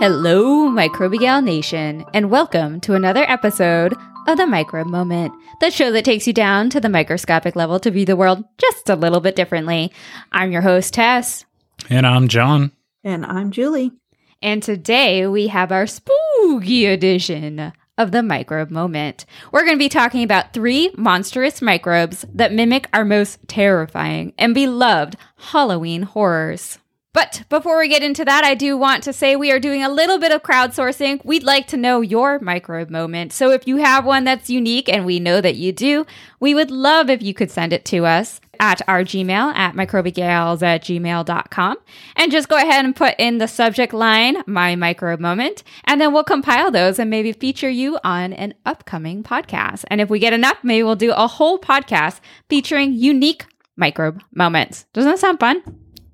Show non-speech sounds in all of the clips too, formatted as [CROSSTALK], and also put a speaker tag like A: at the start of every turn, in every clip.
A: Hello, Microbial Nation, and welcome to another episode of the Microbe Moment, the show that takes you down to the microscopic level to view the world just a little bit differently. I'm your host, Tess.
B: And I'm Jon.
C: And I'm Julie.
A: And today we have our spooky edition of the Microbe Moment. We're going to be talking about three monstrous microbes that mimic our most terrifying and beloved Halloween horrors. But before we get into that, I do want to say we are doing a little bit of crowdsourcing. We'd like to know your microbe moment. So if you have one that's unique, and we know that you do, we would love if you could send it to us at our Gmail at microbigals at gmail.com. And just go ahead and put in the subject line, my microbe moment, and then we'll compile those and maybe feature you on an upcoming podcast. And if we get enough, maybe we'll do a whole podcast featuring unique microbe moments. Doesn't that sound fun?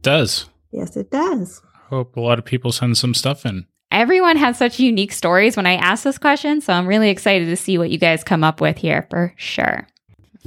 B: Does.
C: Yes, it does.
B: I Hope a lot of people send some stuff in.
A: Everyone has such unique stories when I ask this question, so I'm really excited to see what you guys come up with here for sure.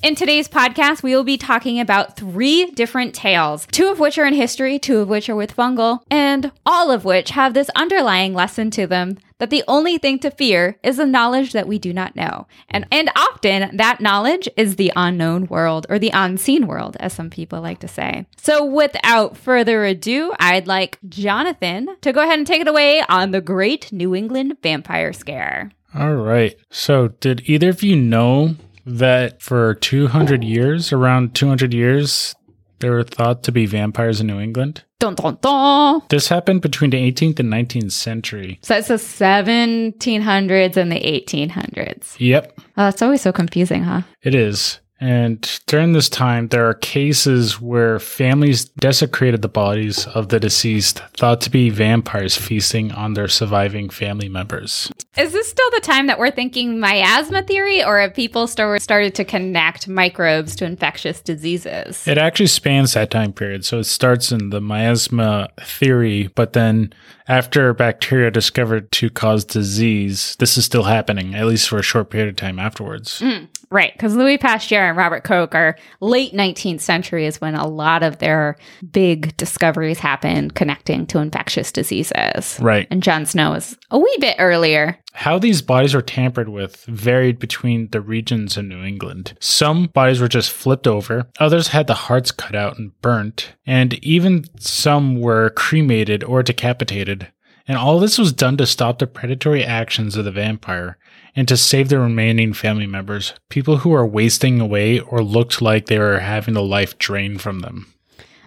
A: In today's podcast, we will be talking about three different tales, two of which are in history, two of which are with fungal, and all of which have this underlying lesson to them that the only thing to fear is the knowledge that we do not know. And, and often that knowledge is the unknown world or the unseen world, as some people like to say. So without further ado, I'd like Jonathan to go ahead and take it away on the Great New England Vampire Scare.
B: All right. So, did either of you know that for 200 years, around 200 years, there were thought to be vampires in New England?
A: Dun dun dun.
B: This happened between the 18th and 19th century.
A: So it's the 1700s and the 1800s.
B: Yep,
A: Oh, it's always so confusing, huh?
B: it is. And during this time, there are cases where families desecrated the bodies of the deceased, thought to be vampires feasting on their surviving family members.
A: Is this still the time that we're thinking miasma theory, or have people st- started to connect microbes to infectious diseases?
B: It actually spans that time period. So it starts in the miasma theory, but then after bacteria discovered to cause disease, this is still happening, at least for a short period of time afterwards. Mm.
A: Right, because Louis Pasteur and Robert Koch are late 19th century is when a lot of their big discoveries happened connecting to infectious diseases.
B: Right.
A: And John Snow is a wee bit earlier.
B: How these bodies were tampered with varied between the regions in New England. Some bodies were just flipped over, others had the hearts cut out and burnt, and even some were cremated or decapitated. And all this was done to stop the predatory actions of the vampire and to save the remaining family members, people who are wasting away or looked like they were having the life drained from them.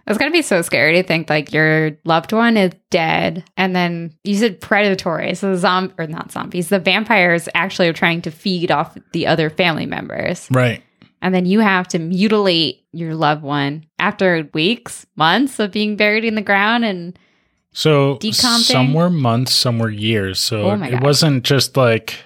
A: It's gonna be so scary to think like your loved one is dead, and then you said predatory, so the zom or not zombies, the vampires actually are trying to feed off the other family members,
B: Right.
A: and then you have to mutilate your loved one after weeks, months of being buried in the ground, and
B: So
A: Decomping?
B: some were months, some were years. So
A: Oh
B: it wasn't just like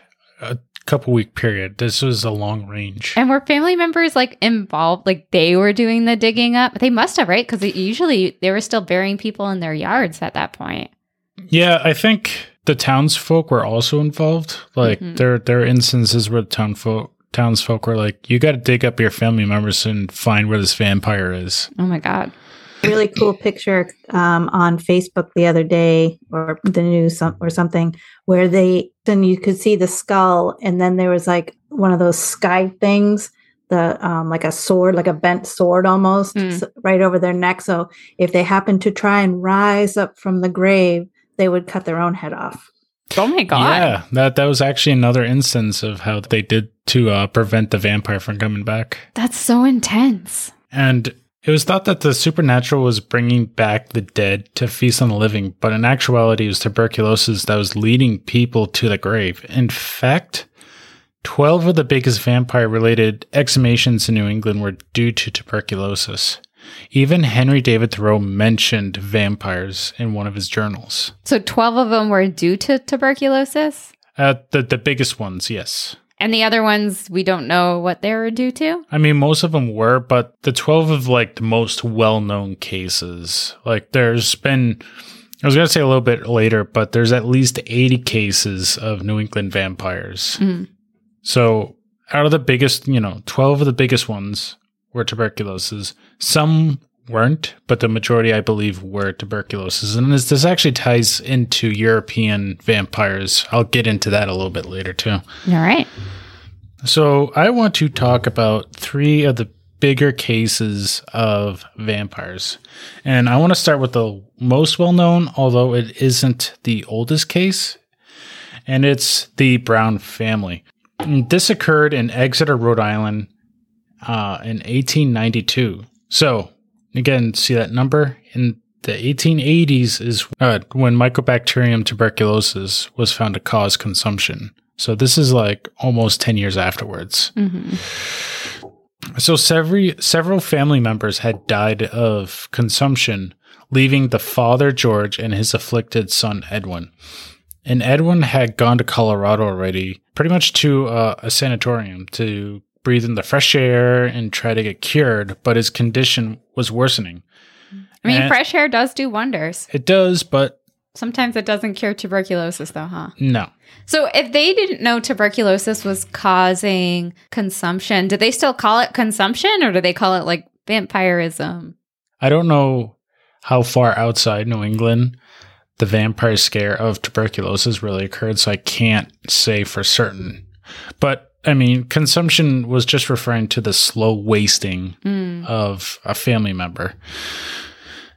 B: couple week period. This was a long range.
A: and were family members like involved, like they were doing the digging up? They must have, right? Because usually they were still burying people in their yards at that point.
B: Yeah, I think the townsfolk were also involved. Like
A: Mhm.
B: there there are instances where the townfolk townsfolk were like, You gotta dig up your family members and find where this vampire is.
A: Oh my god!
C: Really cool picture um, on Facebook the other day, or the news or something, where they then you could see the skull, and then there was like one of those sky things, the um, like a sword, like a bent sword almost,
A: Mm.
C: right over their neck. So if they happened to try and rise up from the grave, they would cut their own head off.
A: Oh my god!
B: Yeah, that that was actually another instance of how they did to uh, prevent the vampire from coming back.
A: That's so intense.
B: And it was thought that the supernatural was bringing back the dead to feast on the living, but in actuality, it was tuberculosis that was leading people to the grave. In fact, 12 of the biggest vampire related exhumations in New England were due to tuberculosis. Even Henry David Thoreau mentioned vampires in one of his journals.
A: So 12 of them were due to tuberculosis,
B: Uh, the, the biggest ones, yes.
A: And the other ones we don't know what they were due to.
B: I mean, most of them were, but the 12 of like the most well known cases, like there's been, I was going to say a little bit later, but there's at least 80 cases of New England vampires.
A: Mm.
B: So out of the biggest, you know, 12 of the biggest ones were tuberculosis. Some weren't, but the majority, I believe, were tuberculosis. And this, this actually ties into European vampires. I'll get into that a little bit later, too.
A: All right.
B: So, I want to talk about three of the bigger cases of vampires. And I want to start with the most well known, although it isn't the oldest case, and it's the Brown family. This occurred in Exeter, Rhode Island uh, in 1892. So, again, see that number? In the 1880s is uh, when Mycobacterium tuberculosis was found to cause consumption. So, this is like almost 10 years afterwards. So, several, several family members had died of consumption, leaving the father, George, and his afflicted son, Edwin. And Edwin had gone to Colorado already, pretty much to uh, a sanatorium to breathe in the fresh air and try to get cured, but his condition was worsening.
A: I mean,
B: And-
A: fresh air does do wonders.
B: It does, but
A: Sometimes it doesn't cure tuberculosis, though, huh?
B: no.
A: So, if they didn't know tuberculosis was causing consumption, did they still call it consumption or do they call it like vampirism?
B: I don't know how far outside New England the vampire scare of tuberculosis really occurred, so I can't say for certain. But I mean, consumption was just referring to the slow wasting
A: Mm.
B: of a family member.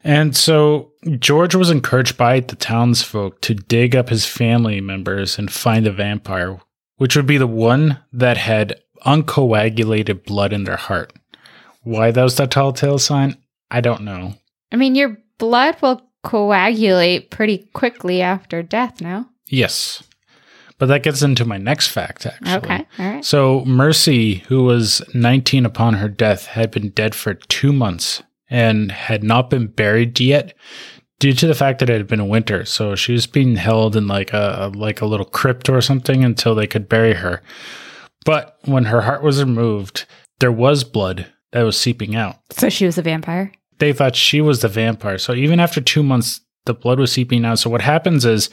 B: And so George was encouraged by the townsfolk to dig up his family members and find a vampire, which would be the one that had uncoagulated blood in their heart. Why that was the telltale sign, I don't know.
A: I mean, your blood will coagulate pretty quickly after death, no?
B: Yes. But that gets into my next fact, actually.
A: Okay. All right.
B: So Mercy, who was 19 upon her death, had been dead for two months and had not been buried yet due to the fact that it had been winter. So she was being held in like a like a little crypt or something until they could bury her. But when her heart was removed, there was blood that was seeping out.
A: So she was a vampire?
B: They thought she was the vampire. So even after two months, the blood was seeping out. So what happens is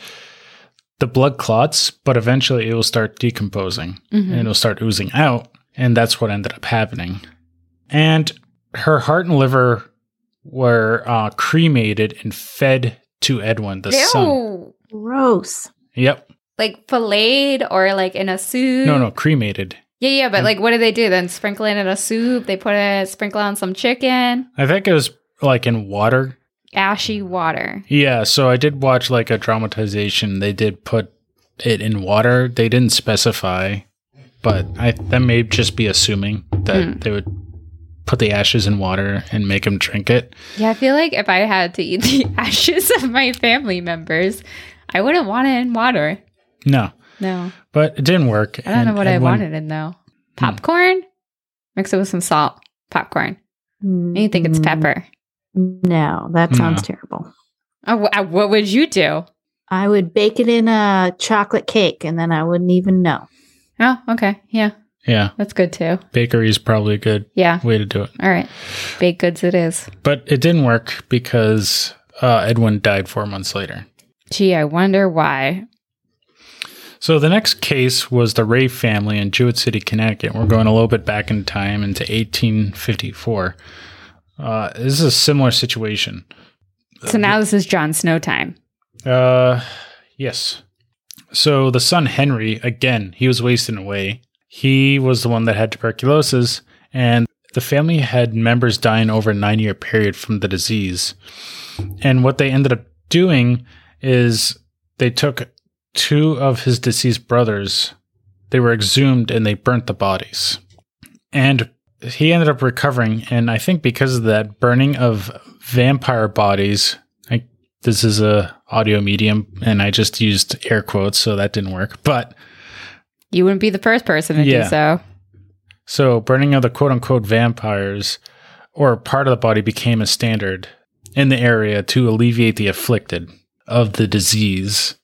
B: the blood clots, but eventually it will start decomposing
A: Mhm.
B: and it'll start oozing out. And that's what ended up happening. And her heart and liver were uh, cremated and fed to Edwin, the son.
A: Ew.
C: Gross.
B: Yep.
A: Like filleted or like in a soup?
B: No, no, cremated.
A: Yeah, yeah, but like what do they do then? Sprinkle it in a soup? They put it, sprinkle on some chicken,
B: I think it was like in water.
A: Ashy water.
B: Yeah, so I did watch like a dramatization. They did put it in water. They didn't specify, but I that may just be assuming that
A: Hmm.
B: they would put the ashes in water and make him drink it.
A: Yeah, I feel like if I had to eat [LAUGHS] the ashes of my family members, I wouldn't want it in water.
B: No,
A: No.
B: but it didn't work.
A: I don't know what I wanted in though. Popcorn? Mix it with some salt. Popcorn. And you think it's
C: Mm,
A: pepper.
C: No, that sounds
B: No.
C: terrible.
A: Oh, uh, what would you do?
C: I would bake it in a chocolate cake and then I wouldn't even know.
A: Oh, okay. Yeah,
B: Yeah,
A: that's good too.
B: bakery is probably a good
A: Yeah.
B: way to do it.
A: All right. Baked goods it is.
B: But it didn't work because uh, Edwin died four months later.
A: Gee, I wonder why.
B: So the next case was the Ray family in Jewett City, Connecticut. We're going a little bit back in time into 1854. Uh, this is a similar situation.
A: So now this is John Snow time.
B: Uh, yes. So the son Henry, again, he was wasting away. He was the one that had tuberculosis, and the family had members dying over a nine year period from the disease. And what they ended up doing is they took two of his deceased brothers, they were exhumed, and they burnt the bodies. And he ended up recovering, and I think because of that burning of vampire bodies, I this is a audio medium and I just used air quotes, so that didn't work. But
A: You wouldn't be the first person to
B: Yeah.
A: do so.
B: so burning of the quote unquote vampires or part of the body became a standard in the area to alleviate the afflicted of the disease.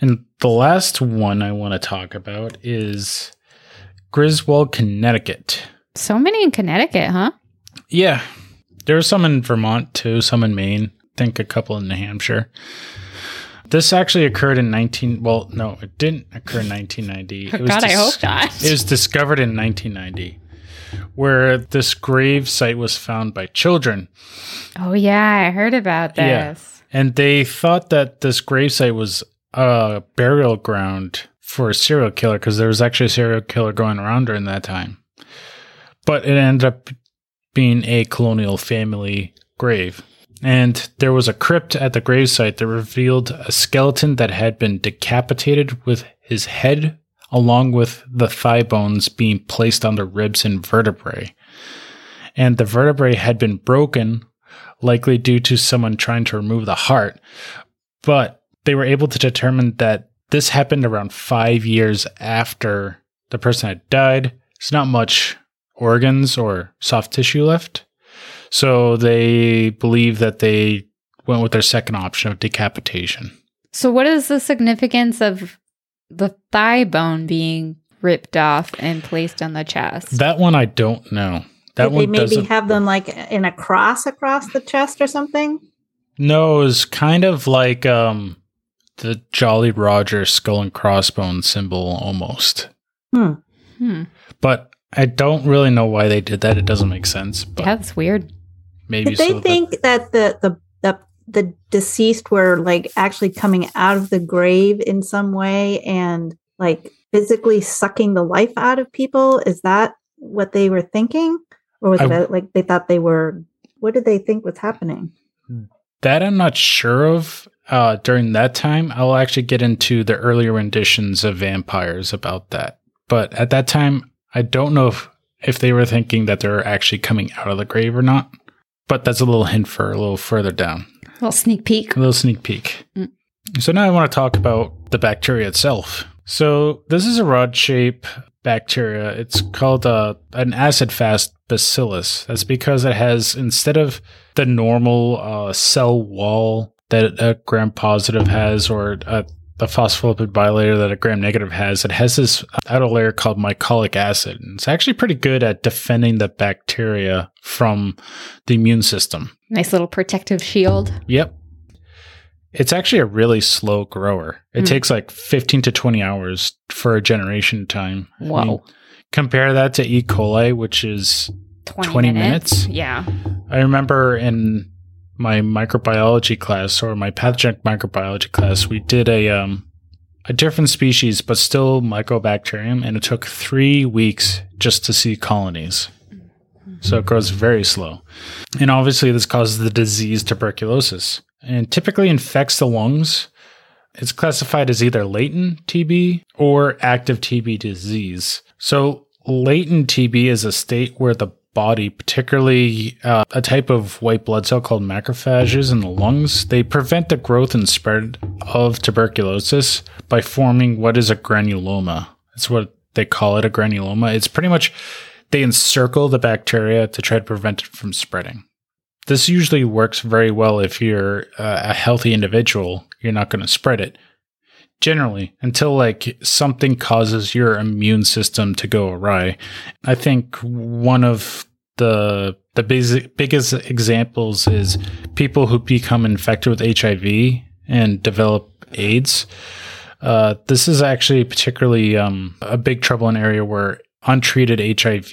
B: And the last one I want to talk about is Griswold, Connecticut.
A: So many in Connecticut, huh?
B: Yeah. There were some in Vermont too, some in Maine, I think a couple in New Hampshire. This actually occurred in 19 well, no, it didn't occur in 1990. It [LAUGHS] was
A: God, I hope not.
B: It was discovered in 1990. where this grave site was found by children.
A: Oh yeah, I heard about this. Yeah.
B: And they thought that this grave site was a burial ground for a serial killer because there was actually a serial killer going around during that time. But it ended up being a colonial family grave. And there was a crypt at the gravesite that revealed a skeleton that had been decapitated with his head along with the thigh bones being placed on the ribs and vertebrae. And the vertebrae had been broken likely due to someone trying to remove the heart. But they were able to determine that this happened around five years after the person had died. It's not much organs or soft tissue left. So they believe that they went with their second option of decapitation.
A: So what is the significance of the thigh bone being ripped off and placed on the chest?
B: That one I don't know. That
C: Did they
B: one
C: maybe
B: doesn't.
C: have them like in a cross across the chest or something?
B: no, it was kind of like um the Jolly Roger skull and crossbones symbol almost.
A: hmm.
B: But I don't really know why they did that. It doesn't make sense. But
A: Yeah, that's weird.
B: maybe
C: Did they
B: so that-
C: think that the, the the the deceased were like actually coming out of the grave in some way and like physically sucking the life out of people? Is that what they were thinking, or was
B: I-
C: it like they thought they were? What did they think was happening?
B: that I'm not sure of. Uh, during that time, I'll actually get into the earlier renditions of vampires about that. But at that time, I don't know if, if they were thinking that they're actually coming out of the grave or not. But that's a little hint for a little further down.
A: A little sneak peek.
B: A little sneak peek.
A: Mm.
B: So now I want to talk about the bacteria itself. So this is a rod shape bacteria. It's called uh, an acid fast bacillus. That's because it has instead of the normal uh, cell wall that a gram positive has or a, a phospholipid bilayer that a gram negative has, it has this outer layer called mycolic acid. And it's actually pretty good at defending the bacteria from the immune system.
A: Nice little protective shield.
B: Yep. It's actually a really slow grower. It
A: Mm.
B: takes like 15 to 20 hours for a generation time. I mean, compare that to E. coli, which is
A: 20,
B: 20
A: minutes.
B: minutes?
A: Yeah.
B: I remember in my microbiology class or my pathogenic microbiology class, we did a um a different species but still mycobacterium and it took 3 weeks just to see colonies. So it grows very slow. And obviously this causes the disease tuberculosis and typically infects the lungs. It's classified as either latent TB or active TB disease. So latent TB is a state where the body, particularly uh, a type of white blood cell called macrophages in the lungs, they prevent the growth and spread of tuberculosis by forming what is a granuloma. That's what they call it, a granuloma. It's pretty much they encircle the bacteria to try to prevent it from spreading. This usually works very well if you're uh, a healthy individual. You're not going to spread it generally until like something causes your immune system to go awry. I think one of the the basic, biggest examples is people who become infected with HIV and develop AIDS. Uh, this is actually particularly um, a big trouble in area where untreated HIV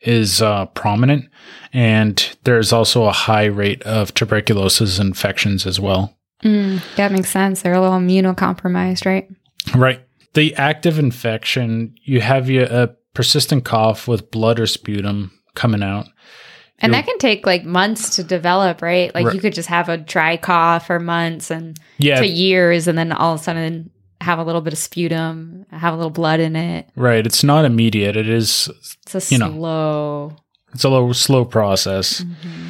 B: is uh, prominent, and there's also a high rate of tuberculosis infections as well.
A: Mm, that makes sense. They're a little immunocompromised, right?
B: Right. The active infection, you have your a persistent cough with blood or sputum coming out.
A: And
B: You'll-
A: that can take like months to develop, right? Like
B: Right.
A: you could just have a dry cough for months and
B: Yeah,
A: to years, and then all of a sudden have a little bit of sputum, have a little blood in it.
B: right. It's not immediate. It is.
A: It's a
B: You know.
A: slow.
B: It's a low, slow process.
A: Mhm.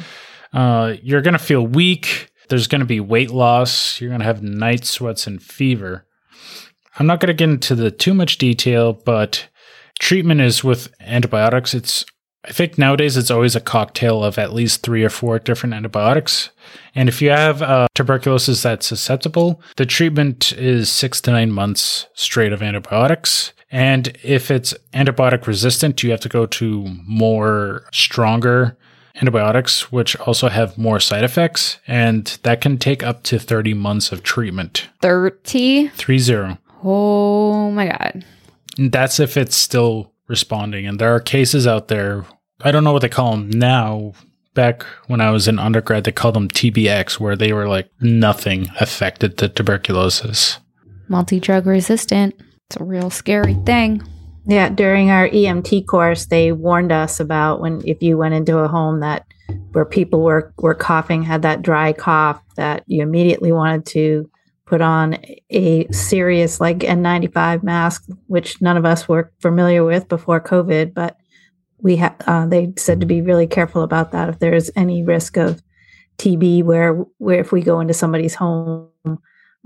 B: Uh, you're gonna feel weak. There's gonna be weight loss. You're gonna have night sweats and fever. I'm not gonna get into the too much detail, but treatment is with antibiotics. It's I think nowadays it's always a cocktail of at least three or four different antibiotics. And if you have uh, tuberculosis that's susceptible, the treatment is six to nine months straight of antibiotics. And if it's antibiotic resistant, you have to go to more stronger antibiotics, which also have more side effects. And that can take up to 30 months of treatment.
A: 30.
B: Three zero.
A: Oh my God.
B: And that's if it's still responding. And there are cases out there, I don't know what they call them now. Back when I was in undergrad, they called them TBX, where they were like nothing affected the tuberculosis.
A: Multi drug resistant. It's a real scary thing.
C: Yeah, during our EMT course, they warned us about when if you went into a home that where people were were coughing, had that dry cough, that you immediately wanted to put on a serious like N95 mask, which none of us were familiar with before COVID, but we had uh, they said to be really careful about that if there's any risk of TB where where if we go into somebody's home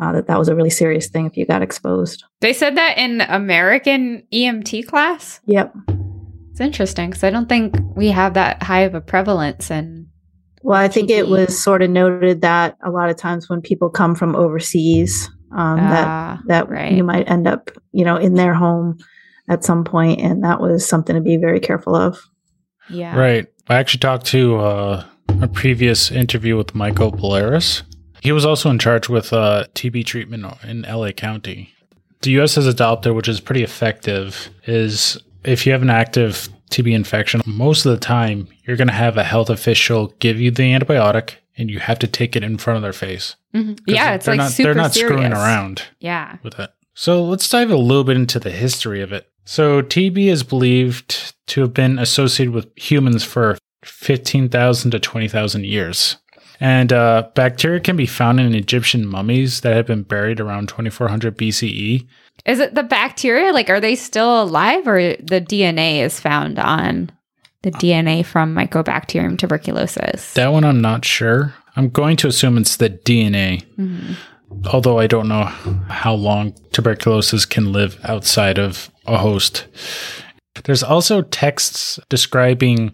C: uh, that that was a really serious thing if you got exposed.
A: They said that in American EMT class.
C: Yep.
A: It's interesting because I don't think we have that high of a prevalence and
C: Well, I think it was sort of noted that a lot of times when people come from overseas, um, that
A: Ah,
C: that
A: right.
C: you might end up, you know, in their home at some point, and that was something to be very careful of.
A: yeah.
B: Right. I actually talked to uh, a previous interview with Michael Polaris. He was also in charge with uh, TB treatment in LA County. The U.S. has adopted, which is pretty effective, is if you have an active TB infection, most of the time you're going to have a health official give you the antibiotic and you have to take it in front of their face.
A: Mhm.
B: 'Cause
A: Yeah, it's like
B: not,
A: super
B: They're not screwing around
A: Yeah.
B: with it. So let's dive a little bit into the history of it. So TB is believed to have been associated with humans for 15,000 to 20,000 years. And uh, bacteria can be found in Egyptian mummies that have been buried around 2400 BCE.
A: Is it the bacteria? Like, are they still alive, or the DNA is found on the DNA from Mycobacterium tuberculosis?
B: That one I'm not sure. I'm going to assume it's the DNA,
A: Mhm.
B: although I don't know how long tuberculosis can live outside of a host. There's also texts describing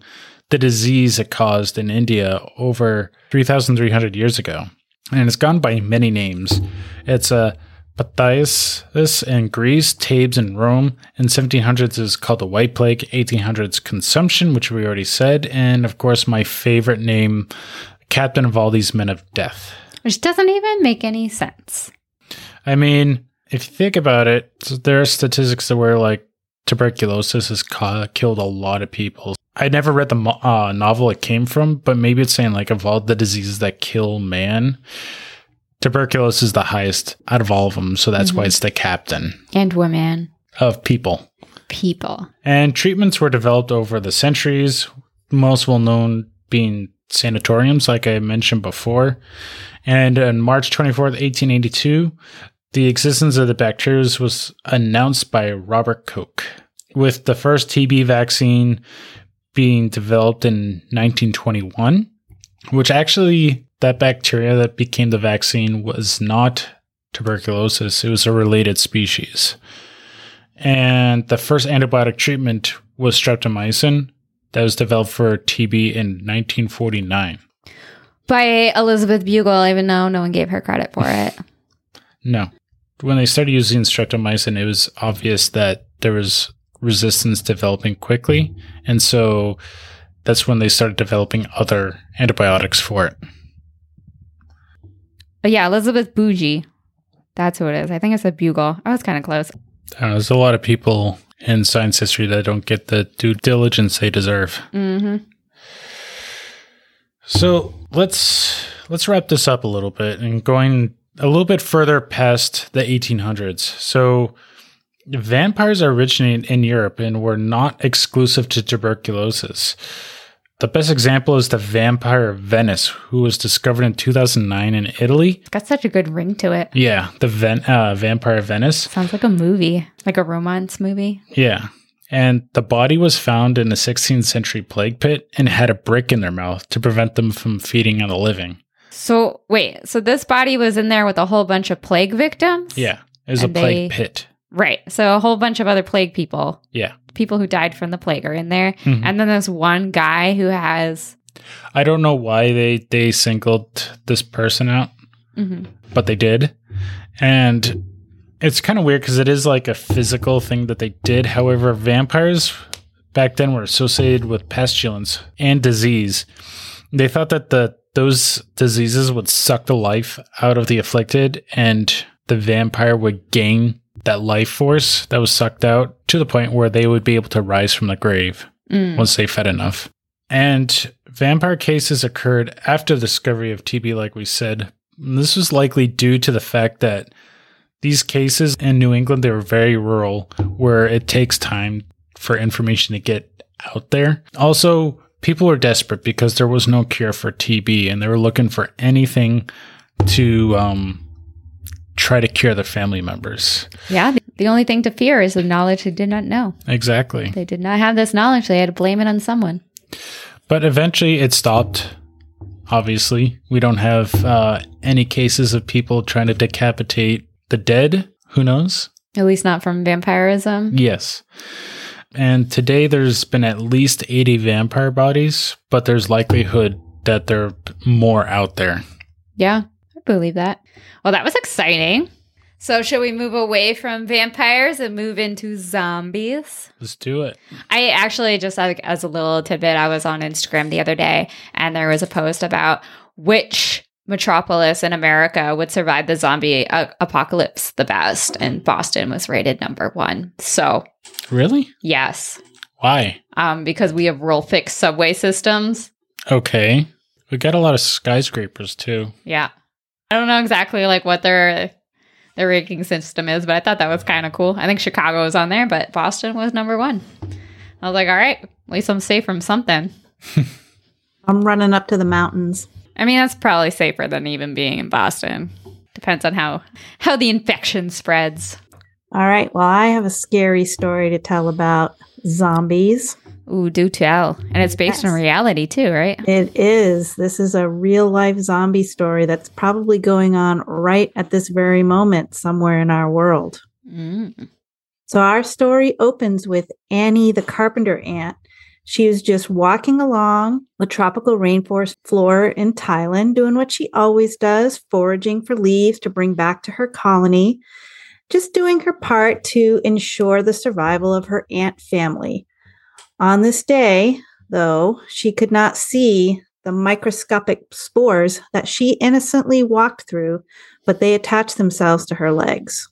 B: the disease it caused in India over 3,300 years ago. And it's gone by many names. It's uh, a Pathias in Greece, Thebes in Rome. In 1700s is called the White Plague, 1800s consumption, which we already said, and of course my favorite name, Captain of all these men of death.
A: Which doesn't even make any sense.
B: I mean, if you think about it, there are statistics that were like tuberculosis has ca- killed a lot of people. I never read the uh, novel it came from, but maybe it's saying like of all the diseases that kill man, tuberculosis is the highest out of all of them. So that's why
A: Mhm.
B: it's the captain
A: And women,
B: of people.
A: people.
B: And treatments were developed over the centuries, most well known being sanatoriums, like I mentioned before. And on March 24th, 1882, the existence of the bacteria was announced by Robert Koch, with the first TB vaccine being developed in 1921, which actually, that bacteria that became the vaccine was not tuberculosis, it was a related species. And the first antibiotic treatment was streptomycin that was developed for TB in 1949.
A: By Elizabeth Bugle, even though no one gave her credit for it. [LAUGHS] [LAUGHS]
B: No. When they started using streptomycin, it was obvious that there was resistance developing quickly. And so that's when they started developing other antibiotics for it.
A: But yeah, Elizabeth Bugie. That's who it is. I think it's a bugle. I was kind of close.
B: I know, there's a lot of people in science history that don't get the due diligence they deserve.
A: hmm
B: So let's let's wrap this up a little bit and going a little bit further past the 1800s. So vampires originated in Europe and were not exclusive to tuberculosis. The best example is the vampire of Venice, who was discovered in 2009 in Italy.
A: It's got such a good ring to it.
B: Yeah, the Ven- uh, vampire of Venice.
A: Sounds like a movie, like a romance movie.
B: Yeah. And the body was found in a 16th century plague pit and had a brick in their mouth to prevent them from feeding on the living.
A: So wait, so this body was in there with a whole bunch of plague victims?
B: Yeah, it was a plague
A: they-
B: pit.
A: Right. So a whole bunch of other plague people,
B: Yeah.
A: people who died from the plague are in there.
B: Mhm.
A: And then there's one guy who has
B: I don't know why they they singled this person out,
A: mhm.
B: but they did. And it's kind of weird because it is like a physical thing that they did. However, vampires back then were associated with pestilence and disease. They thought that the those diseases would suck the life out of the afflicted and the vampire would gain that life force that was sucked out to the point where they would be able to rise from the grave
A: Mm.
B: once they fed enough. And vampire cases occurred after the discovery of TB, like we said. And This was likely due to the fact that these cases in New England, they were very rural, where it takes time for information to get out there. Also, people were desperate because there was no cure for TB and they were looking for anything to um, try to cure their family members.
A: Yeah. the- only thing to fear is the knowledge they did not know.
B: Exactly.
A: They did not have this knowledge. They had to blame it on someone.
B: But eventually it stopped. Obviously, we don't have uh, any cases of people trying to decapitate the dead. Who knows?
A: At least not from vampirism.
B: Yes. And today there's been at least 80 vampire bodies, but there's likelihood that there are more out there.
A: Yeah, believe that. Well, that was exciting. So, should we move away from vampires and move into zombies?
B: Let's do it.
A: I actually just like as a little tidbit, I was on Instagram the other day and there was a post about which metropolis in America would survive the zombie uh, apocalypse the best, and Boston was rated number one. So,
B: Really?
A: yes,
B: Why?
A: um, because we have real fixed subway systems.
B: Okay. We got a lot of skyscrapers too.
A: Yeah, I don't know exactly like what their their ranking system is, but I thought that was kind of cool. I think Chicago was on there, but Boston was number one. I was like, all right, at least I'm safe from something. [LAUGHS]
C: I'm running up to the mountains.
A: I mean, that's probably safer than even being in Boston. Depends on how how the infection spreads.
C: All right. Well, I have a scary story to tell about zombies.
A: Ooh, do tell. And it's based on reality too, right?
C: It is. This is a real life zombie story that's probably going on right at this very moment somewhere in our world.
A: Mm.
C: So, our story opens with Annie the carpenter ant. She was just walking along the tropical rainforest floor in Thailand, doing what she always does, foraging for leaves to bring back to her colony, just doing her part to ensure the survival of her ant family. On this day, though, she could not see the microscopic spores that she innocently walked through, but they attached themselves to her legs.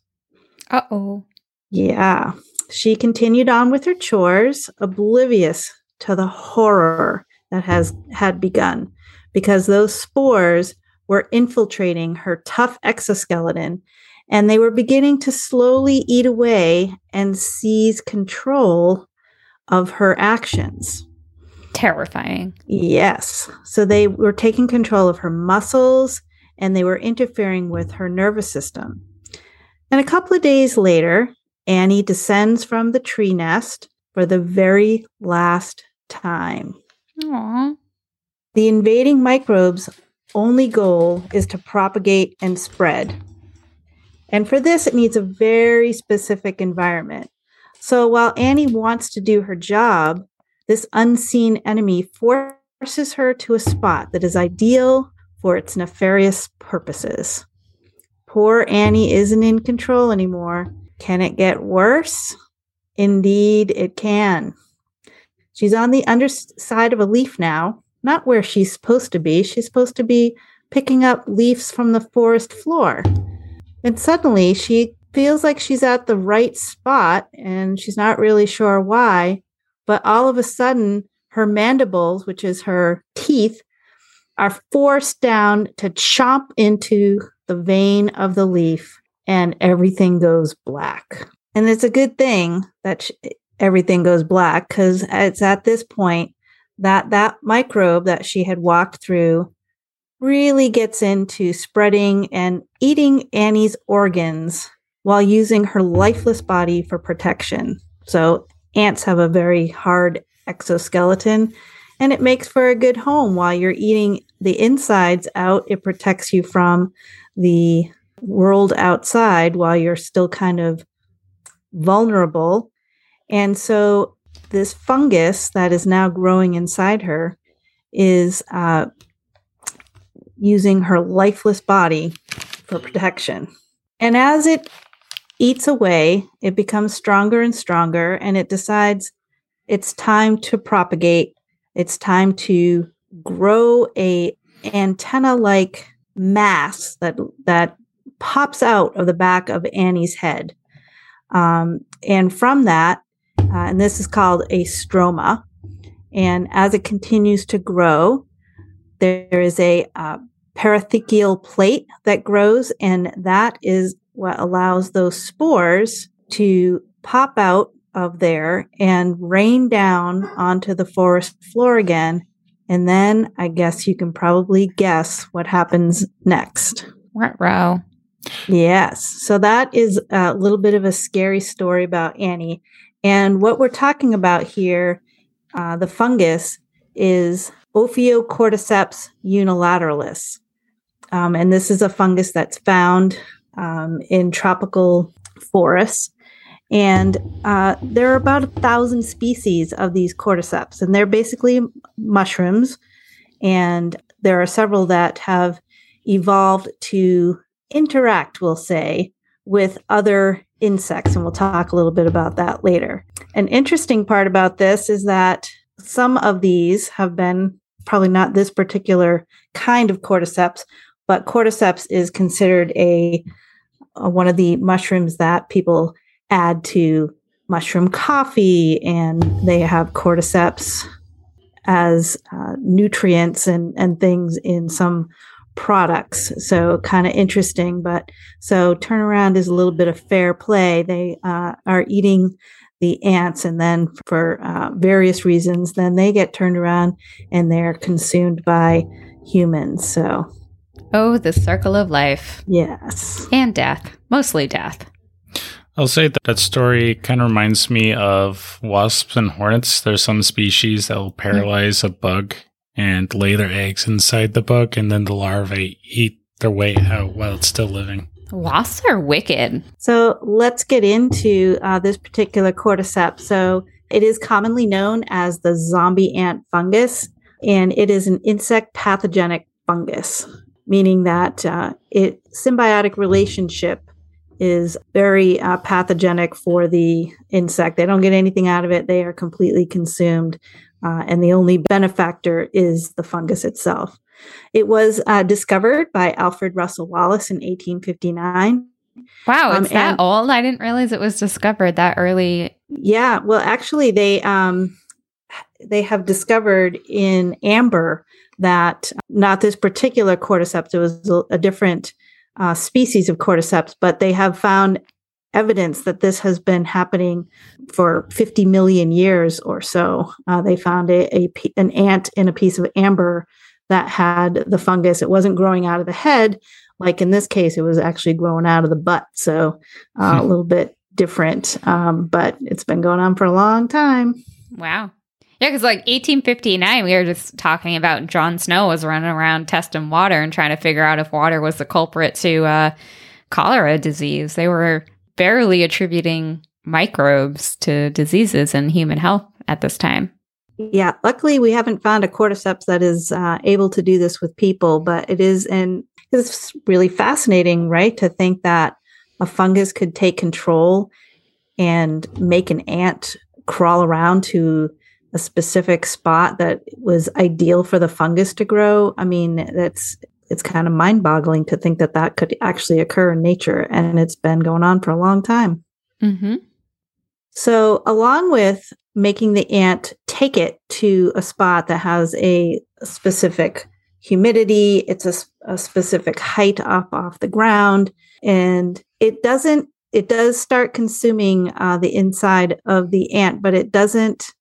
A: Uh oh.
C: Yeah. She continued on with her chores, oblivious to the horror that has had begun because those spores were infiltrating her tough exoskeleton and they were beginning to slowly eat away and seize control of her actions.
A: Terrifying.
C: Yes. So they were taking control of her muscles and they were interfering with her nervous system. And a couple of days later, Annie descends from the tree nest for the very last time.
A: Aw.
C: The invading microbes' only goal is to propagate and spread. And for this, it needs a very specific environment. So while Annie wants to do her job, this unseen enemy forces her to a spot that is ideal for its nefarious purposes. Poor Annie isn't in control anymore. Can it get worse? Indeed, it can. She's on the underside of a leaf now, not where she's supposed to be. She's supposed to be picking up leaves from the forest floor. And suddenly she feels like she's at the right spot and she's not really sure why. But all of a sudden, her mandibles, which is her teeth, are forced down to chomp into the vein of the leaf and everything goes black. And it's a good thing that sh- everything goes black because it's at this point that that microbe that she had walked through really gets into spreading and eating Annie's organs while using her lifeless body for protection. So ants have a very hard exoskeleton and it makes for a good home while you're eating the insides out. It protects you from the world outside while you're still kind of vulnerable. And so this fungus that is now growing inside her is uh, using her lifeless body for protection. And as it eats away, it becomes stronger and stronger, and it decides it's time to propagate. It's time to grow a antenna-like mass that that pops out of the back of Annie's head. Um, and from that, uh, and this is called a stroma. And as it continues to grow, there is a uh, plate that grows, and that is what allows those spores to pop out of there and rain down onto the forest floor again. And then I guess you can probably guess what happens next.
A: What row?
C: Yes. So that is a little bit of a scary story about Annie. And what we're talking about here, uh, the fungus, is Ophiocordyceps unilateralis. Um, and this is a fungus that's found um, in tropical forests. And uh, there are about a thousand species of these cordyceps, and they're basically mushrooms. And there are several that have evolved to interact, we'll say, with other insects. And we'll talk a little bit about that later. An interesting part about this is that some of these have been probably not this particular kind of cordyceps, but cordyceps is considered a, a one of the mushrooms that people add to mushroom coffee, and they have cordyceps as uh, nutrients and and things in some products. So kind of interesting. But so turnaround is a little bit of fair play. They uh, are eating the ants, and then for uh, various reasons, then they get turned around and they're consumed by humans. So.
A: Oh, the circle of life.
C: Yes.
A: And death. Mostly death.
B: I'll say that that story kind of reminds me of wasps and hornets. There's some species that will paralyze a bug and lay their eggs inside the bug, and then the larvae eat their way out while it's still living.
A: Wasps are wicked.
C: So let's get into uh, this particular cordyceps. So it is commonly known as the zombie ant fungus, and it is an insect pathogenic fungus, meaning that uh, it symbiotic relationship is very uh, pathogenic for the insect. They don't get anything out of it. They are completely consumed. Uh, and the only benefactor is the fungus itself. It was uh, discovered by Alfred Russel Wallace in 1859.
A: Wow, it's um, that old? I didn't realize it was discovered that early.
C: Yeah, well, actually, they um, they have discovered in amber that not this particular cordyceps; it was a, different uh, species of cordyceps, but they have found evidence that this has been happening for 50 million years or so. Uh, they found a, a, an ant in a piece of amber that had the fungus. It wasn't growing out of the head, like in this case, it was actually growing out of the butt. So uh, hmm. a little bit different, um, but it's been going on for a long time.
A: Wow. Yeah, because like 1859, we were just talking about John Snow was running around testing water and trying to figure out if water was the culprit to uh, cholera disease. They were barely attributing microbes to diseases in human health at this time.
C: Yeah, luckily we haven't found a cordyceps that is uh, able to do this with people, but it is, and it's really fascinating, right? To think that a fungus could take control and make an ant crawl around to a specific spot that was ideal for the fungus to grow. I mean, that's it's kind of mind-boggling to think that that could actually occur in nature, and it's been going on for a long time.
A: Mm-hmm.
C: So, along with making the ant take it to a spot that has a specific humidity, it's a, a specific height up off the ground, and it doesn't. It does start consuming uh, the inside of the ant, but it doesn't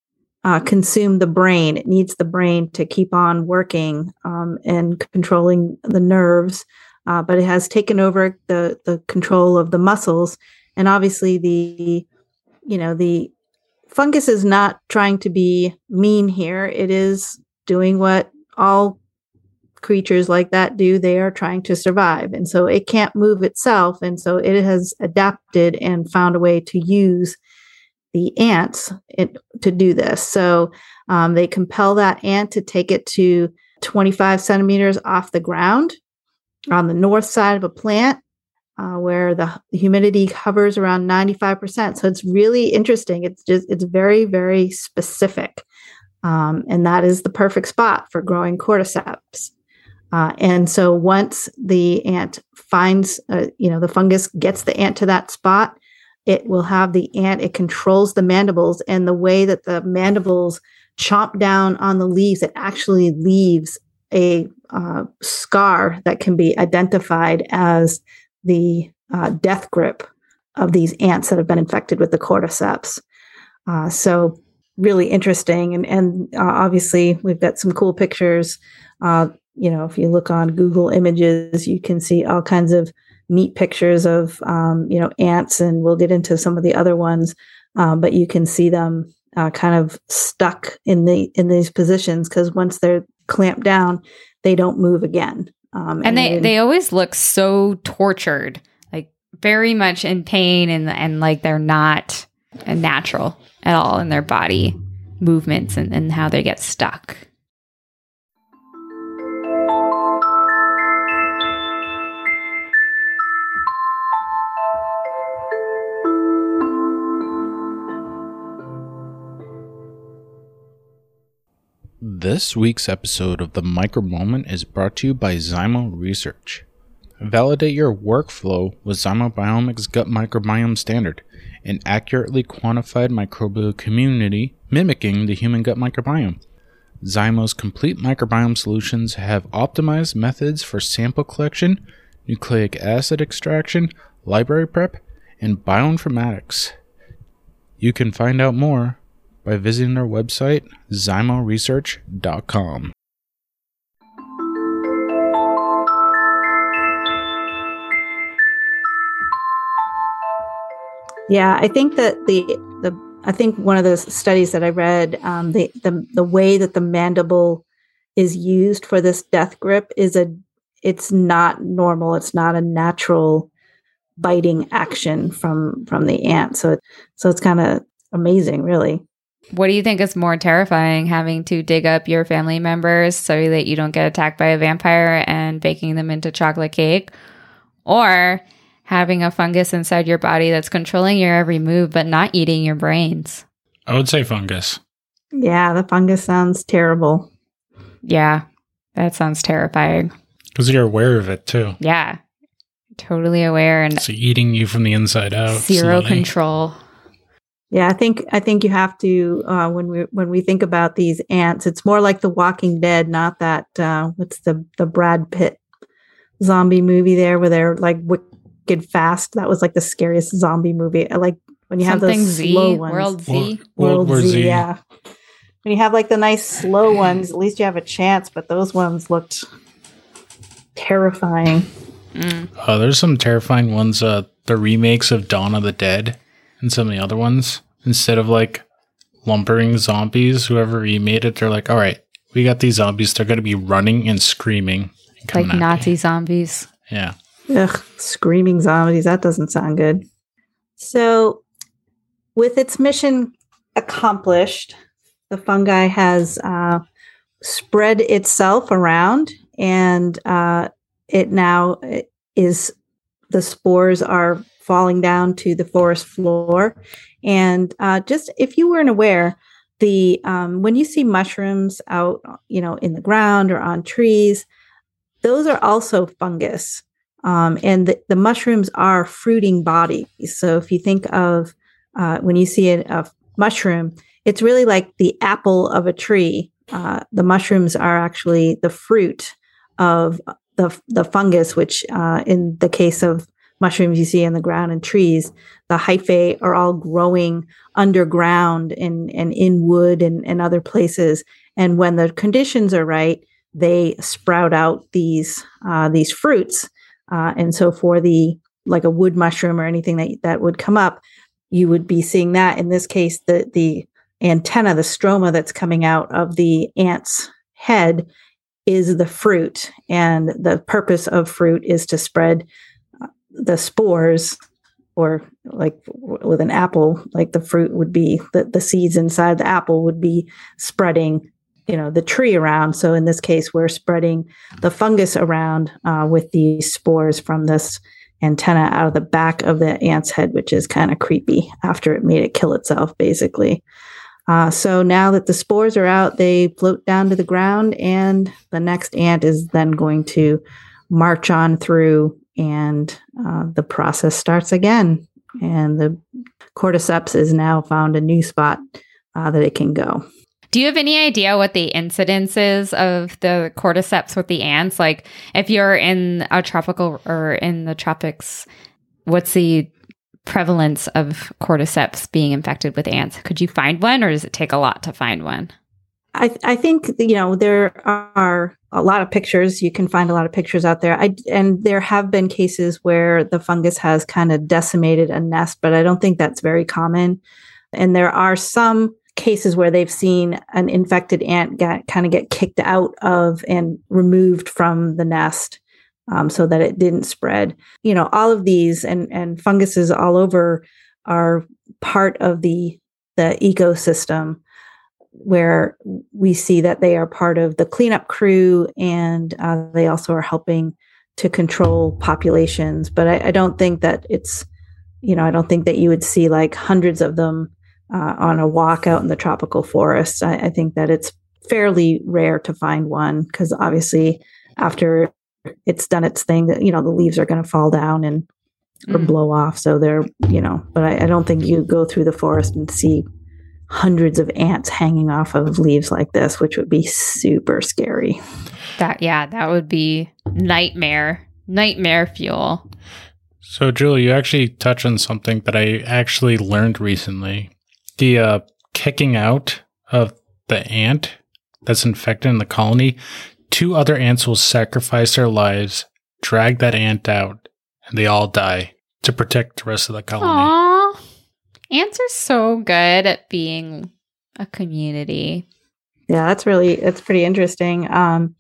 C: uh, consume the brain. It needs the brain to keep on working um, and controlling the nerves, uh, but it has taken over the the control of the muscles. And obviously, the you know the fungus is not trying to be mean here. It is doing what all creatures like that do. They are trying to survive, and so it can't move itself, and so it has adapted and found a way to use the ants it, to do this. So um, they compel that ant to take it to 25 centimeters off the ground on the north side of a plant uh, where the humidity hovers around 95%. So it's really interesting. It's just, it's very, very specific. Um, and that is the perfect spot for growing cordyceps. Uh, and so once the ant finds, uh, you know, the fungus gets the ant to that spot, it will have the ant, it controls the mandibles, and the way that the mandibles chomp down on the leaves, it actually leaves a uh, scar that can be identified as the uh, death grip of these ants that have been infected with the cordyceps. Uh, so really interesting, and and uh, obviously we've got some cool pictures. Uh, you know, if you look on Google Images, you can see all kinds of neat pictures of um, you know ants, and we'll get into some of the other ones. Um, but you can see them uh, kind of stuck in the in these positions because once they're clamped down, they don't move again.
A: Um, and, and they they always look so tortured, like very much in pain, and and like they're not natural at all in their body movements and, and how they get stuck.
B: This week's episode of the Micro Moment is brought to you by Zymo Research. Validate your workflow with ZymoBIOMICS Gut Microbiome Standard, an accurately quantified microbial community mimicking the human gut microbiome. Zymo's complete microbiome solutions have optimized methods for sample collection, nucleic acid extraction, library prep, and bioinformatics. You can find out more by visiting our website, zymoresearch.com.
C: Yeah, I think that the the I think one of the studies that I read, um, the the the way that the mandible is used for this death grip is a it's not normal. It's not a natural biting action from from the ant. So so it's kind of amazing, really.
A: What do you think is more terrifying, having to dig up your family members so that you don't get attacked by a vampire and baking them into chocolate cake? Or having a fungus inside your body that's controlling your every move but not eating your brains?
B: I would say fungus.
C: Yeah, the fungus sounds terrible.
A: Yeah, that sounds terrifying.
B: Because you're aware of it too.
A: Yeah, totally aware and
B: so eating you from the inside out.
A: Zero slowly. control.
C: Yeah, I think I think you have to uh, when we when we think about these ants, it's more like The Walking Dead, not that uh, what's the the Brad Pitt zombie movie there where they're like wicked fast. That was like the scariest zombie movie. I like when you Something have those Z, slow ones.
A: World Z,
C: World, World, World Z, Z, yeah. When you have like the nice slow ones, at least you have a chance. But those ones looked terrifying.
B: Mm. Uh, there's some terrifying ones. Uh, the remakes of Dawn of the Dead and some of the other ones. Instead of like lumbering zombies, whoever remade it, they're like, all right, we got these zombies. They're going to be running and screaming.
A: And like Nazi zombies.
B: Yeah.
C: Ugh, screaming zombies. That doesn't sound good. So, with its mission accomplished, the fungi has uh, spread itself around and uh, it now is the spores are falling down to the forest floor. And uh, just if you weren't aware, the um, when you see mushrooms out, you know, in the ground or on trees, those are also fungus. Um, and the, the, mushrooms are fruiting bodies. So if you think of uh, when you see a, a, mushroom, it's really like the apple of a tree. Uh, the mushrooms are actually the fruit of the, the fungus, which uh, in the case of mushrooms you see in the ground and trees, the hyphae are all growing underground and, and in wood and, and other places. And when the conditions are right, they sprout out these uh, these fruits. Uh, and so for the like a wood mushroom or anything that that would come up, you would be seeing that. In this case, the the antenna, the stroma that's coming out of the ant's head is the fruit. And the purpose of fruit is to spread the spores or like with an apple like the fruit would be the, the seeds inside the apple would be spreading you know the tree around. So in this case we're spreading the fungus around uh, with these spores from this antenna out of the back of the ant's head which is kind of creepy after it made it kill itself basically. Uh, so now that the spores are out they float down to the ground and the next ant is then going to march on through and uh, the process starts again and the cordyceps is now found a new spot uh, that it can go.
A: Do you have any idea what the incidence is of the cordyceps with the ants? Like, if you're in a tropical or in the tropics, what's the prevalence of cordyceps being infected with ants? Could you find one, or does it take a lot to find one?
C: I, I think you know there are a lot of pictures. You can find a lot of pictures out there. I and there have been cases where the fungus has kind of decimated a nest, but I don't think that's very common. And there are some cases where they've seen an infected ant get kind of get kicked out of and removed from the nest um, so that it didn't spread. You know, all of these and and funguses all over are part of the the ecosystem where we see that they are part of the cleanup crew and uh, they also are helping to control populations. But I, I, don't think that it's, you know, I don't think that you would see like hundreds of them uh, on a walk out in the tropical forest. I, I think that it's fairly rare to find one because obviously after it's done its thing that you know the leaves are going to fall down and or mm. blow off so they're you know but I, I, don't think you go through the forest and see hundreds of ants hanging off of leaves like this, which would be super scary.
A: That yeah, that would be nightmare, nightmare fuel.
B: So, Julie, you actually touch on something that I actually learned recently: the uh, kicking out of the ant that's infected in the colony. Two other ants will sacrifice their lives, drag that ant out, and they all die to protect the rest of the colony.
A: Aww. Ants are so good at being a community.
C: Yeah, that's really that's pretty interesting. Um,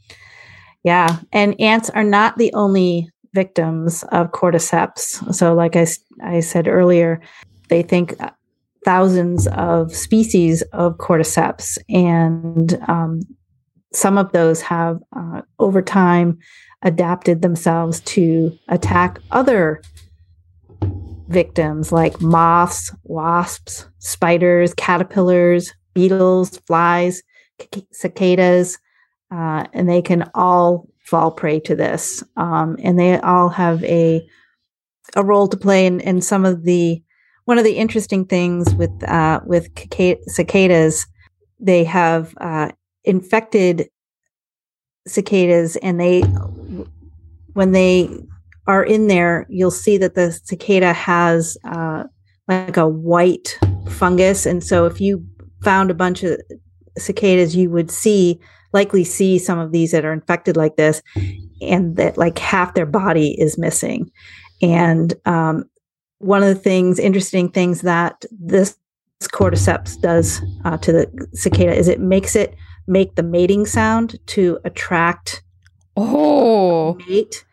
C: yeah, and ants are not the only victims of cordyceps. So, like I I said earlier, they think thousands of species of cordyceps, and um, some of those have uh, over time adapted themselves to attack other victims like moths, wasps, spiders, caterpillars, beetles, flies, cicadas, uh, and they can all fall prey to this. Um, and they all have a a role to play in, in some of the one of the interesting things with uh, with cicadas, they have uh, infected cicadas, and they when they are in there, you'll see that the cicada has uh, like a white fungus. And so if you found a bunch of cicadas, you would see, likely see some of these that are infected like this, and that like half their body is missing. And um, one of the things, interesting things that this cordyceps does uh, to the cicada is it makes it make the mating sound to attract
A: oh
C: mate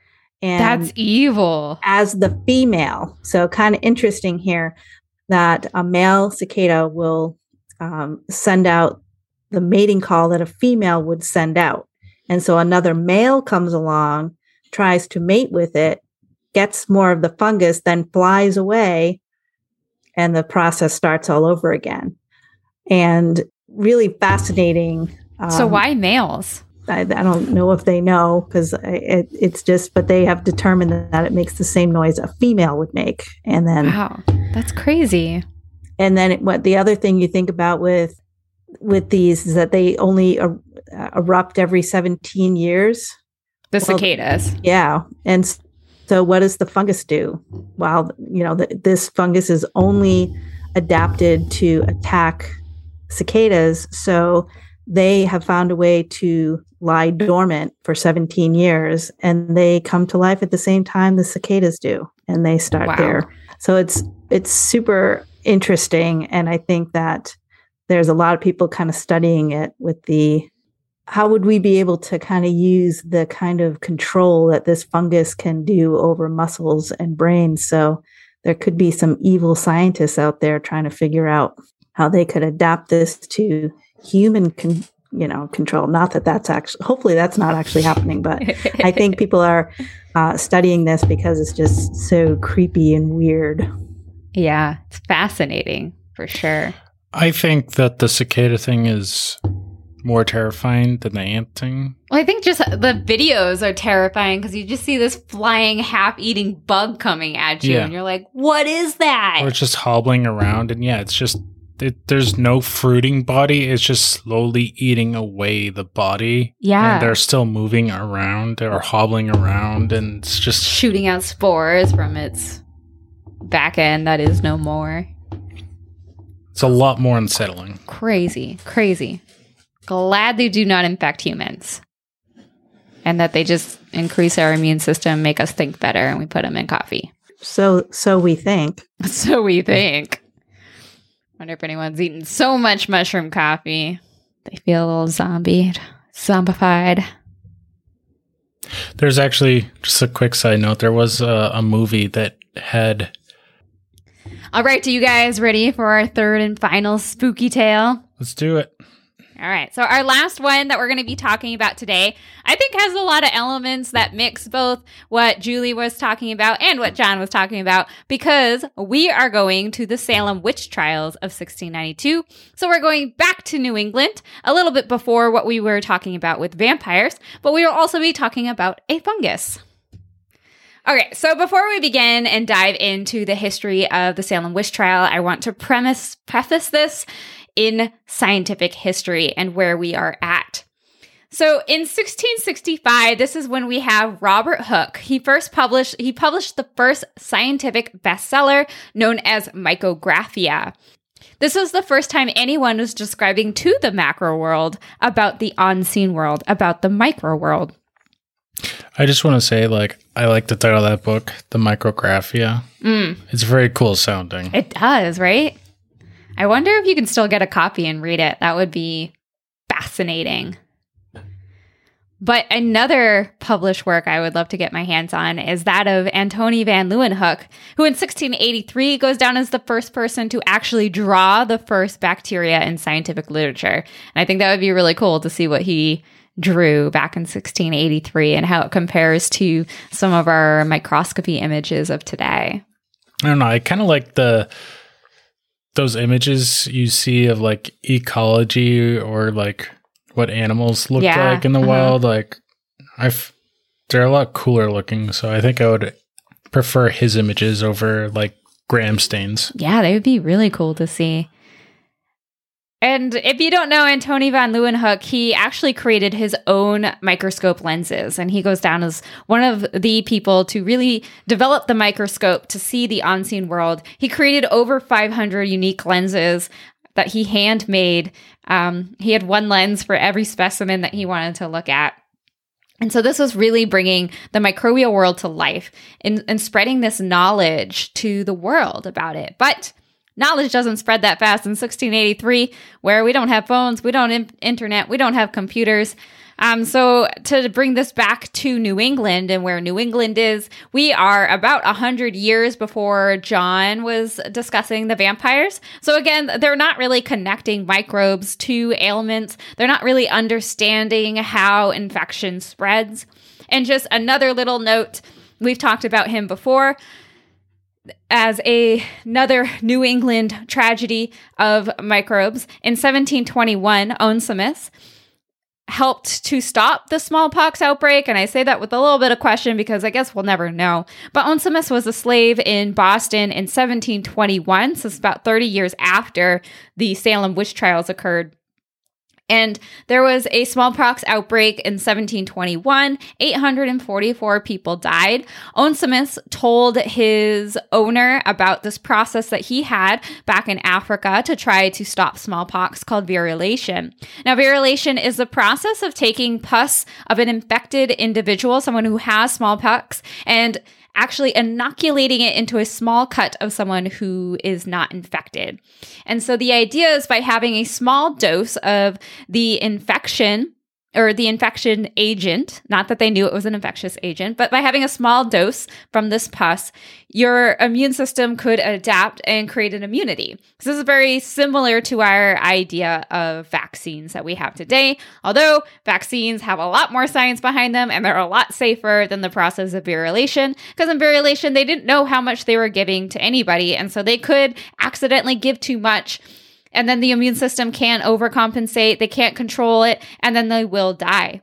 A: and that's evil.
C: As the female. So, kind of interesting here that a male cicada will um, send out the mating call that a female would send out. And so, another male comes along, tries to mate with it, gets more of the fungus, then flies away, and the process starts all over again. And really fascinating.
A: Um, so, why males?
C: I, I don't know if they know because it, it's just, but they have determined that it makes the same noise a female would make. And then,
A: wow, that's crazy.
C: And then it, what the other thing you think about with with these is that they only er, erupt every 17 years.
A: The cicadas.
C: Yeah. And so what does the fungus do? Well, you know, the, this fungus is only adapted to attack cicadas. So they have found a way to lie dormant for 17 years and they come to life at the same time the cicadas do and they start wow. there so it's it's super interesting and i think that there's a lot of people kind of studying it with the how would we be able to kind of use the kind of control that this fungus can do over muscles and brains so there could be some evil scientists out there trying to figure out how they could adapt this to human con- you know control not that that's actually hopefully that's not actually happening but i think [LAUGHS] people are uh, studying this because it's just so creepy and weird
A: yeah it's fascinating for sure
B: i think that the cicada thing is more terrifying than the ant thing.
A: Well, I think just the videos are terrifying because you just see this flying, half eating bug coming at you,
B: Yeah.
A: and you're like, what is that?
B: Or it's just hobbling around, and yeah, it's just it, there's no fruiting body. It's just slowly eating away the body.
A: Yeah.
B: and they're still moving around or hobbling around, and it's just
A: Shooting out spores from its back end that is no more.
B: it's a lot more unsettling.
A: Crazy, crazy. Glad they do not infect humans. And that they just increase our immune system, make us think better, and we put them in coffee.
C: So so we think. [LAUGHS]
A: So we think. Wonder if anyone's eaten so much mushroom coffee. They feel a little zombied, zombified.
B: There's actually just a quick side note. There was a, a movie that had
A: All right, do you guys ready for our third and final spooky tale?
B: let's do it.
A: All right. So our last one that we're going to be talking about today, I think has a lot of elements that mix both what Julie was talking about and what John was talking about because we are going to the Salem witch trials of 1692. So we're going back to New England a little bit before what we were talking about with vampires, but we will also be talking about a fungus. Okay, so before we begin and dive into the history of the Salem witch trial, I want to premise preface this in scientific history and where we are at. So in 1665, this is when we have Robert Hooke. He first published he published the first scientific bestseller known as Micrographia. This was the first time anyone was describing to the macro world about the unseen world, about the micro world.
B: I just want to say, like, I like the title of that book, The Micrographia.
A: Mm,
B: It's very cool sounding.
A: it does, right? I wonder if you can still get a copy and read it. That would be fascinating. But another published work I would love to get my hands on is that of Antony van Leeuwenhoek, who in 1683 goes down as the first person to actually draw the first bacteria in scientific literature. And I think that would be really cool to see what he drew back in 1683 and how it compares to some of our microscopy images of today.
B: I don't know. I kind of like the those images you see of like ecology or like what animals look
A: Yeah,
B: like in the
A: uh-huh.
B: wild. Like, I've they're a lot cooler looking. So I think I would prefer his images over like Gram stain's.
A: Yeah, they would be really cool to see. And if you don't know Antony van Leeuwenhoek, he actually created his own microscope lenses. And he goes down as one of the people to really develop the microscope to see the unseen world. He created over 500 unique lenses that he handmade. Um, he had one lens for every specimen that he wanted to look at. And so this was really bringing the microbial world to life and, and spreading this knowledge to the world about it. But knowledge doesn't spread that fast in 1683, where we don't have phones, we don't in- internet, we don't have computers. Um, so to bring this back to New England and where New England is, we are about a hundred years before John was discussing the vampires. So again, they're not really connecting microbes to ailments. They're not really understanding how infection spreads. And just another little note, we've talked about him before as a, another New England tragedy of microbes. In 1721, Onesimus helped to stop the smallpox outbreak. And I say that with a little bit of question because I guess we'll never know. But Onesimus was a slave in Boston in 1721, so it's about 30 years after the Salem witch trials occurred. And there was a smallpox outbreak in 1721. 844 people died. Onesimus told his owner about this process that he had back in Africa to try to stop smallpox called variolation. Now, variolation is the process of taking pus of an infected individual, someone who has smallpox, and actually inoculating it into a small cut of someone who is not infected. And so the idea is by having a small dose of the infection or the infection agent, not that they knew it was an infectious agent, but by having a small dose from this pus, your immune system could adapt and create an immunity. So this is very similar to our idea of vaccines that we have today, although vaccines have a lot more science behind them and they're a lot safer than the process of variolation. Because in variolation, they didn't know how much they were giving to anybody, and so they could accidentally give too much and then the immune system can't overcompensate, they can't control it, and then they will die.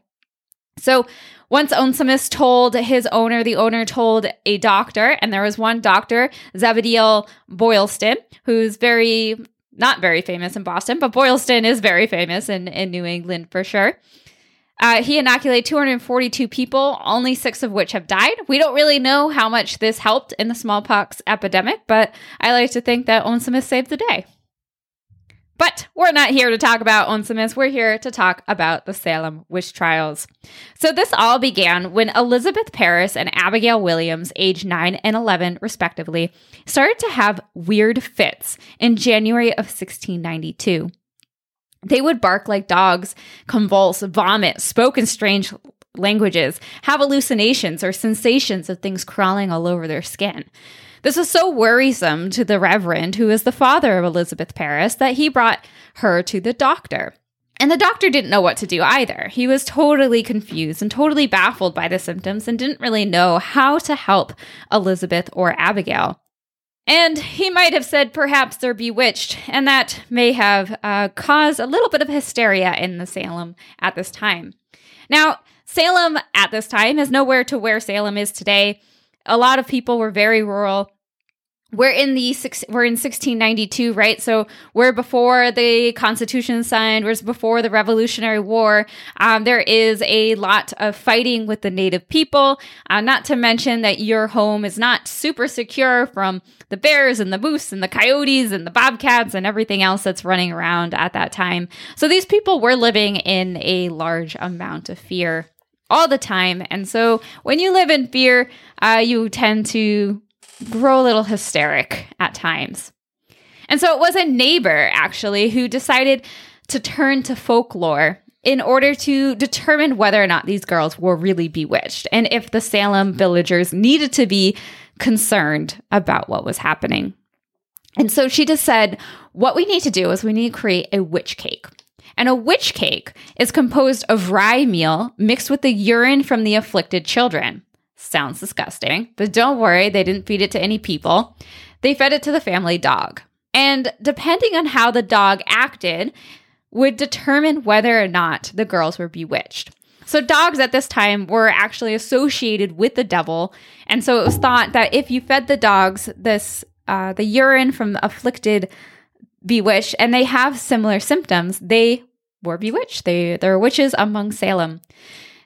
A: So once Onesimus told his owner, the owner told a doctor, and there was one doctor, Zabdiel Boylston, who's very not very famous in Boston, but Boylston is very famous in, in New England for sure. Uh, he inoculated 242 people, only six of which have died. We don't really know how much this helped in the smallpox epidemic, but I like to think that Onesimus saved the day. But we're not here to talk about Onesimus. We're here to talk about the Salem witch trials. So, this all began when Elizabeth Parris and Abigail Williams, age 9 and 11, respectively, started to have weird fits in January of 1692. They would bark like dogs, convulse, vomit, spoke in strange languages, have hallucinations or sensations of things crawling all over their skin. This was so worrisome to the Reverend, who is the father of Elizabeth Parris, that he brought her to the doctor. And the doctor didn't know what to do either. He was totally confused and totally baffled by the symptoms and didn't really know how to help Elizabeth or Abigail. And he might have said perhaps they're bewitched, and that may have uh, caused a little bit of hysteria in the Salem at this time. Now, Salem at this time is nowhere to where Salem is today. A lot of people were very rural we're in the six, we're in 1692 right? So we're before the constitution signed we're before the revolutionary war. Um, there is a lot of fighting with the native people. Uh, not to mention that your home is not super secure from the bears and the moose and the coyotes and the bobcats and everything else that's running around at that time. So these people were living in a large amount of fear all the time. And so when you live in fear uh, you tend to grow a little hysteric at times. And so it was a neighbor, actually, who decided to turn to folklore in order to determine whether or not these girls were really bewitched and if the Salem villagers needed to be concerned about what was happening. And so she just said, What we need to do is we need to create a witch cake. And a witch cake is composed of rye meal mixed with the urine from the afflicted children. Sounds disgusting, but don't worry, they didn't feed it to any people. They fed it to the family dog. And depending on how the dog acted, would determine whether or not the girls were bewitched. So, dogs at this time were actually associated with the devil. And so it was thought that if you fed the dogs this, uh, the urine from the afflicted bewitched, and they have similar symptoms, they were bewitched. They, they're witches among Salem.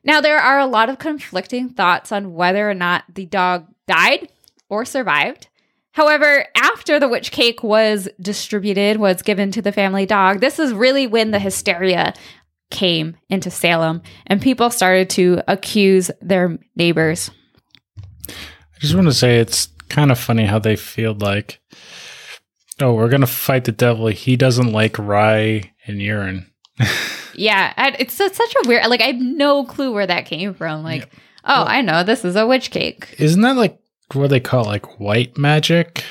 A: Now, there are a lot of conflicting thoughts on whether or not the dog died or survived. However, after the witch cake was distributed, was given to the family dog, this is really when the hysteria came into Salem and people started to accuse their neighbors.
B: I just want to say it's kind of funny how they feel like, oh, we're going to fight the devil. He doesn't like rye and urine. [LAUGHS]
A: Yeah, it's such a weird. Like I have no clue where that came from. Like, yep. oh, well, I know this is a witch cake.
B: Isn't that like what they call like white magic,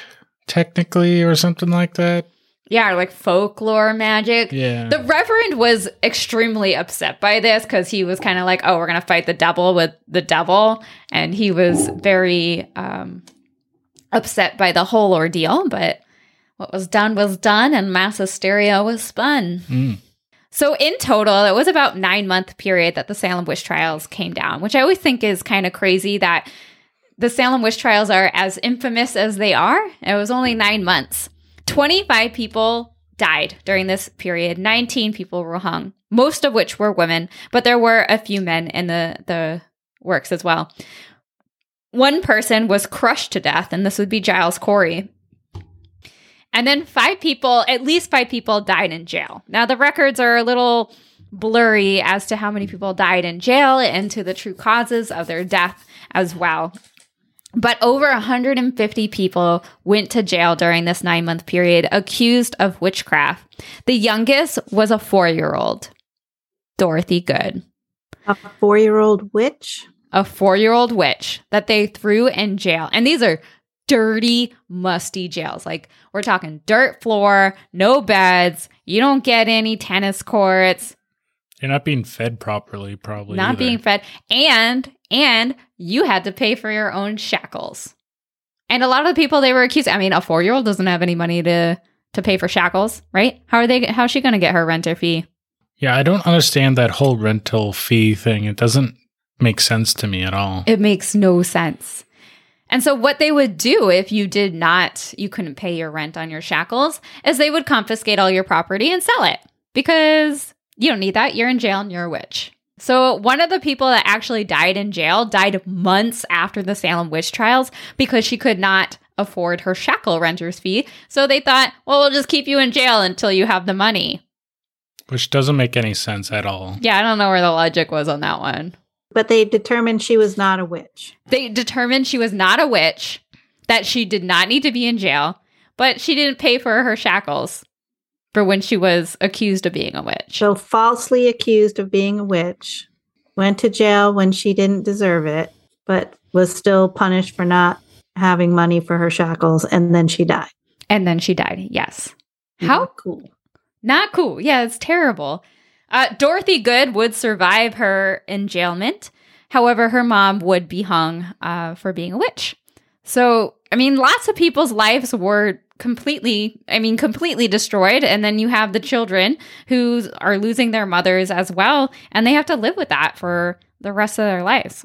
B: technically, or something like that?
A: Yeah, like folklore magic.
B: Yeah.
A: The Reverend was extremely upset by this because he was kind of like, oh, we're going to fight the devil with the devil. And he was very um, upset by the whole ordeal. But what was done was done, and mass hysteria was spun. Mm. So in total, it was about nine month period that the Salem witch trials came down, which I always think is kind of crazy that the Salem witch trials are as infamous as they are. It was only nine months. 25 people died during this period. 19 people were hung, most of which were women, but there were a few men in the, the works as well. One person was crushed to death, and this would be Giles Corey. And then five people, at least five people, died in jail. Now, the records are a little blurry as to how many people died in jail and to the true causes of their death as well. But over 150 people went to jail during this nine month period accused of witchcraft. The youngest was a four year old, Dorothy Good.
C: A four year old witch?
A: A four year old witch that they threw in jail. And these are dirty, musty jails. Like we're talking dirt floor, no beds, you don't get any tennis courts.
B: You're not being fed properly, probably.
A: Not
B: either.
A: being fed. And and you had to pay for your own shackles. And a lot of the people they were accused, I mean, a four year old doesn't have any money to to pay for shackles, right? How are they how's she going to get her renter fee?
B: Yeah, I don't understand that whole rental fee thing. It doesn't make sense to me at all.
A: It makes no sense. And so, what they would do if you did not, you couldn't pay your rent on your shackles, is they would confiscate all your property and sell it because you don't need that. You're in jail and you're a witch. So, one of the people that actually died in jail died months after the Salem witch trials because she could not afford her shackle renter's fee. So, they thought, well, we'll just keep you in jail until you have the money.
B: Which doesn't make any sense at all.
A: Yeah, I don't know where the logic was on that one.
C: But they determined she was not a witch.
A: They determined she was not a witch, that she did not need to be in jail, but she didn't pay for her shackles for when she was accused of being a witch.
C: So falsely accused of being a witch, went to jail when she didn't deserve it, but was still punished for not having money for her shackles, and then she died.
A: And then she died. Yes. How
C: Not cool?
A: Not cool. Yeah, it's terrible. Uh, Dorothy Good would survive her enjailment. However, her mom would be hung uh, for being a witch. So, I mean, lots of people's lives were completely, I mean, completely destroyed. And then you have the children who are losing their mothers as well. And they have to live with that for the rest of their lives.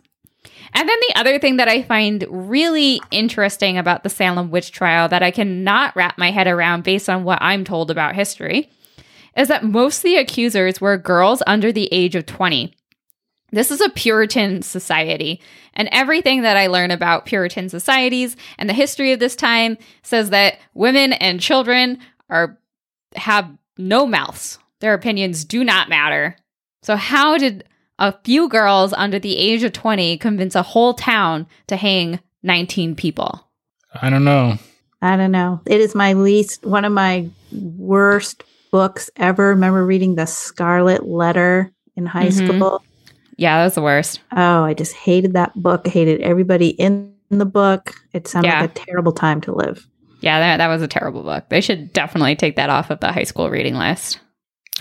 A: And then the other thing that I find really interesting about the Salem witch trial that I cannot wrap my head around based on what I'm told about history is that most of the accusers were girls under the age of 20. This is a Puritan society, and everything that I learn about Puritan societies and the history of this time says that women and children are have no mouths. Their opinions do not matter. So how did a few girls under the age of 20 convince a whole town to hang 19 people?
B: I don't know.
C: I don't know. It is my least, one of my worst books ever. Remember reading The Scarlet Letter in high
A: Mhm.
C: school?
A: Yeah, that was the worst.
C: Oh, I just hated that book. I hated everybody in the book. It sounded
A: Yeah.
C: like a terrible time to live.
A: Yeah, that, that was a terrible book. They should definitely take that off of the high school reading list.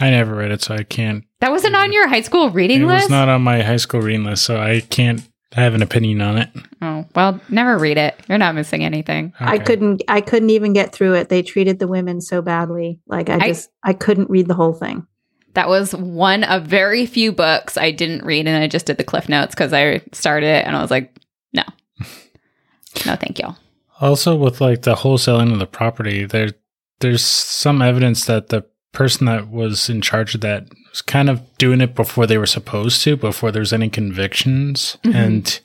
B: I never read it, so I can't.
A: That wasn't on your high school reading
B: it
A: list?
B: was not on my high school reading list, so I can't have an opinion on it.
A: oh, well, never read it. You're not missing anything.
C: I couldn't I couldn't even get through it. They treated the women so badly. Like I
A: I-
C: just I couldn't read the whole thing.
A: That was one of very few books I didn't read, and I just did the cliff notes because I started it and I was like, no, [LAUGHS] no, thank you.
B: Also, with like the wholesaling of the property, there there's some evidence that the person that was in charge of that was kind of doing it before they were supposed to, before there's any convictions,
A: Mhm.
B: and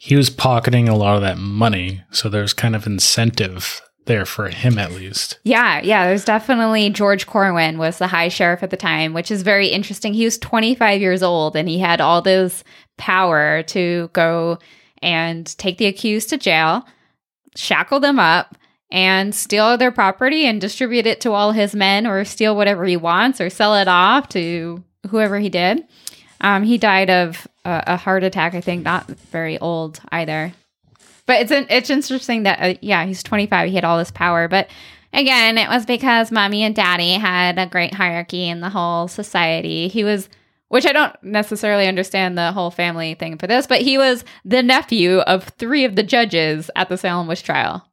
B: he was pocketing a lot of that money. So there's kind of incentive there for him, at least.
A: Yeah, yeah, there's definitely George Corwin was the high sheriff at the time, which is very interesting. He was 25 years old and he had all this power to go and take the accused to jail, shackle them up, and steal their property and distribute it to all his men or steal whatever he wants or sell it off to whoever he did. Um, he died of a, a heart attack, I think, not very old either. But it's an, it's interesting that uh, yeah, he's 25. He had all this power, but again, it was because mommy and daddy had a great hierarchy in the whole society. He was, which I don't necessarily understand the whole family thing for this, but he was the nephew of three of the judges at the Salem witch trial.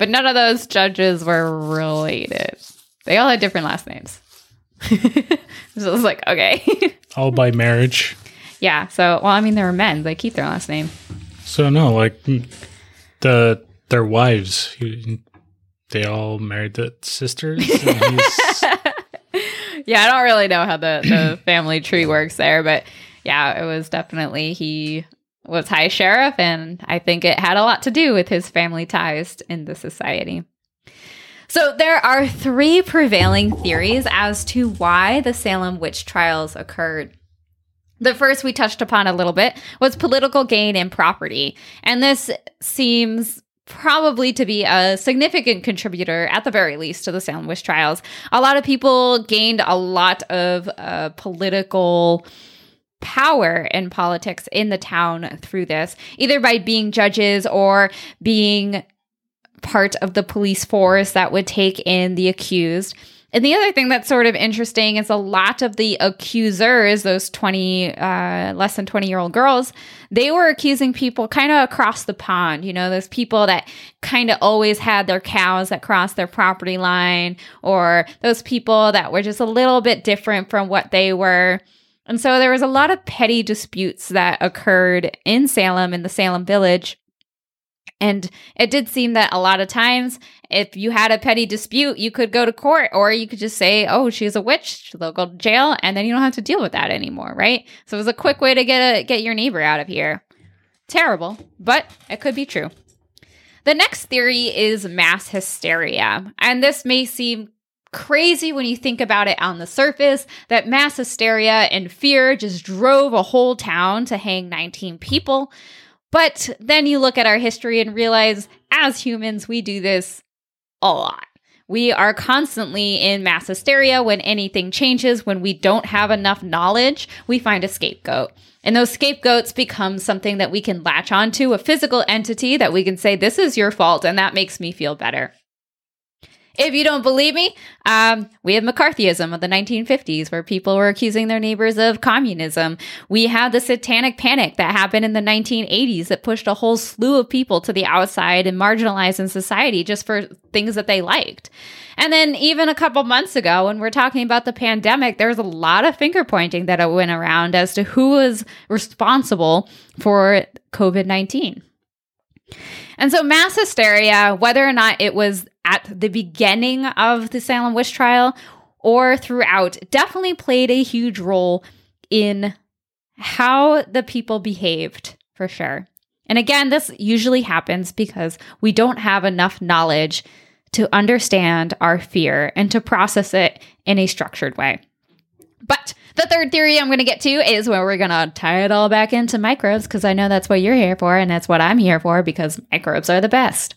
A: But none of those judges were related. They all had different last names. [LAUGHS] so it was like, okay. [LAUGHS]
B: All by marriage.
A: yeah. So, well, I mean, they were men. They keep their last name.
B: So no, like mm, the their wives, they all married the sisters. [LAUGHS]
A: yeah, I don't really know how the, the family tree works there, but yeah, it was definitely he was high sheriff, and I think it had a lot to do with his family ties in the society. So there are three prevailing theories as to why the Salem witch trials occurred. The first we touched upon a little bit was political gain and property. And this seems probably to be a significant contributor, at the very least, to the Salem witch trials. A lot of people gained a lot of uh, political power in politics in the town through this, either by being judges or being part of the police force that would take in the accused. And the other thing that's sort of interesting is a lot of the accusers, those 20, uh, less than 20 year old girls, they were accusing people kind of across the pond. You know, those people that kind of always had their cows that crossed their property line, or those people that were just a little bit different from what they were. And so there was a lot of petty disputes that occurred in Salem, in the Salem village. And it did seem that a lot of times, if you had a petty dispute, you could go to court or you could just say, oh, she's a witch, they'll go to jail, and then you don't have to deal with that anymore, right? So it was a quick way to get, a, get your neighbor out of here. Terrible, but it could be true. The next theory is mass hysteria. And this may seem crazy when you think about it on the surface that mass hysteria and fear just drove a whole town to hang 19 people. But then you look at our history and realize as humans, we do this a lot. We are constantly in mass hysteria when anything changes, when we don't have enough knowledge, we find a scapegoat. And those scapegoats become something that we can latch onto, a physical entity that we can say, This is your fault, and that makes me feel better. If you don't believe me, um, we have McCarthyism of the 1950s, where people were accusing their neighbors of communism. We had the satanic panic that happened in the 1980s that pushed a whole slew of people to the outside and marginalized in society just for things that they liked. And then, even a couple months ago, when we're talking about the pandemic, there was a lot of finger pointing that went around as to who was responsible for COVID 19. And so, mass hysteria, whether or not it was at the beginning of the Salem witch trial or throughout, definitely played a huge role in how the people behaved, for sure. And again, this usually happens because we don't have enough knowledge to understand our fear and to process it in a structured way. But the third theory I'm going to get to is where we're going to tie it all back into microbes because I know that's what you're here for and that's what I'm here for because microbes are the best.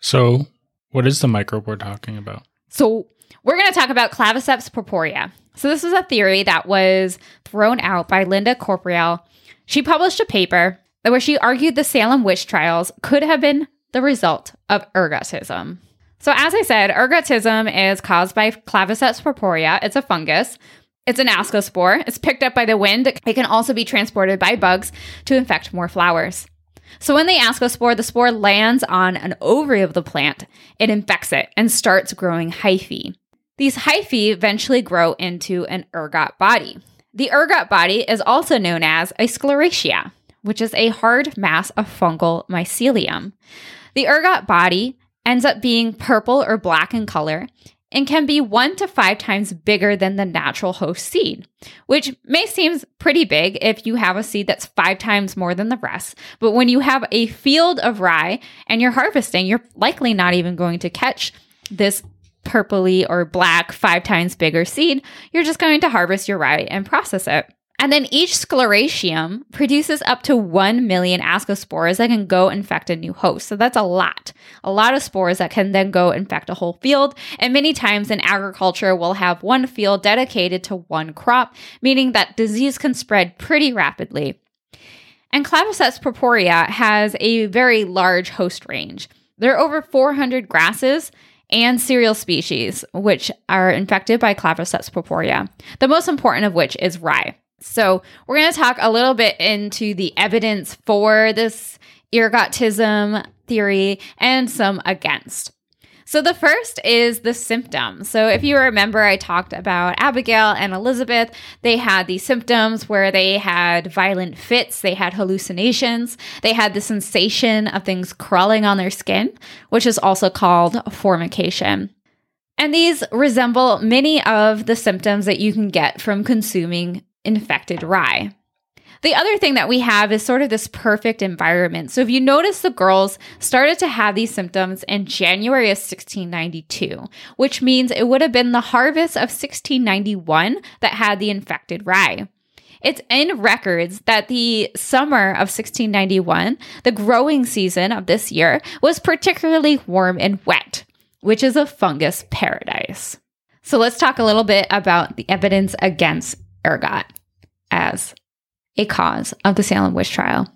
B: So, what is the microbe we're talking about?
A: So, we're going to talk about Claviceps purpurea. So, this is a theory that was thrown out by Linda Caporael. She published a paper where she argued the Salem witch trials could have been the result of ergotism. So, as I said, ergotism is caused by Claviceps purpurea. It's a fungus. It's an ascospore. It's picked up by the wind. It can also be transported by bugs to infect more flowers. So when the ascospore, the spore lands on an ovary of the plant, it infects it and starts growing hyphae. These hyphae eventually grow into an ergot body. The ergot body is also known as a sclerotia, which is a hard mass of fungal mycelium. The ergot body ends up being purple or black in color and can be one to five times bigger than the natural host seed, which may seem pretty big if you have a seed that's five times more than the rest. But when you have a field of rye and you're harvesting, you're likely not even going to catch this purpley or black five times bigger seed. You're just going to harvest your rye and process it. And then each sclerotium produces up to 1 million ascospores that can go infect a new host. So that's a lot. A lot of spores that can then go infect a whole field. And many times in agriculture, we'll have one field dedicated to one crop, meaning that disease can spread pretty rapidly. And Claviceps purpurea has a very large host range. There are over 400 grasses and cereal species which are infected by Claviceps purpurea, the most important of which is rye. So, we're going to talk a little bit into the evidence for this ergotism theory and some against. So, the first is the symptoms. So, if you remember, I talked about Abigail and Elizabeth. They had these symptoms where they had violent fits, they had hallucinations, they had the sensation of things crawling on their skin, which is also called formication. And these resemble many of the symptoms that you can get from consuming infected rye. The other thing that we have is sort of this perfect environment. So if you notice, the girls started to have these symptoms in January of 1692, which means it would have been the harvest of 1691 that had the infected rye. It's in records that the summer of 1691, the growing season of this year, was particularly warm and wet, which is a fungus paradise. So let's talk a little bit about the evidence against ergot as a cause of the Salem witch trial.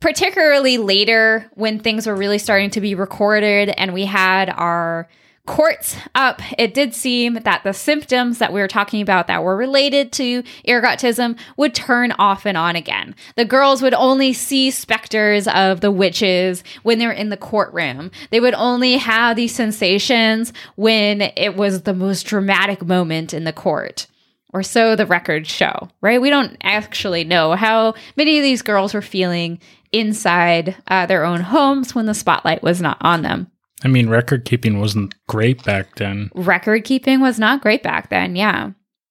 A: Particularly later, when things were really starting to be recorded and we had our courts up, it did seem that the symptoms that we were talking about that were related to ergotism would turn off and on again. The girls would only see specters of the witches when they're in the courtroom. They would only have these sensations when it was the most dramatic moment in the court. Or so the records show, right? We don't actually know how many of these girls were feeling inside uh, their own homes when the spotlight was not on them.
B: I mean, record keeping wasn't great back then.
A: Record keeping was not great back then, yeah.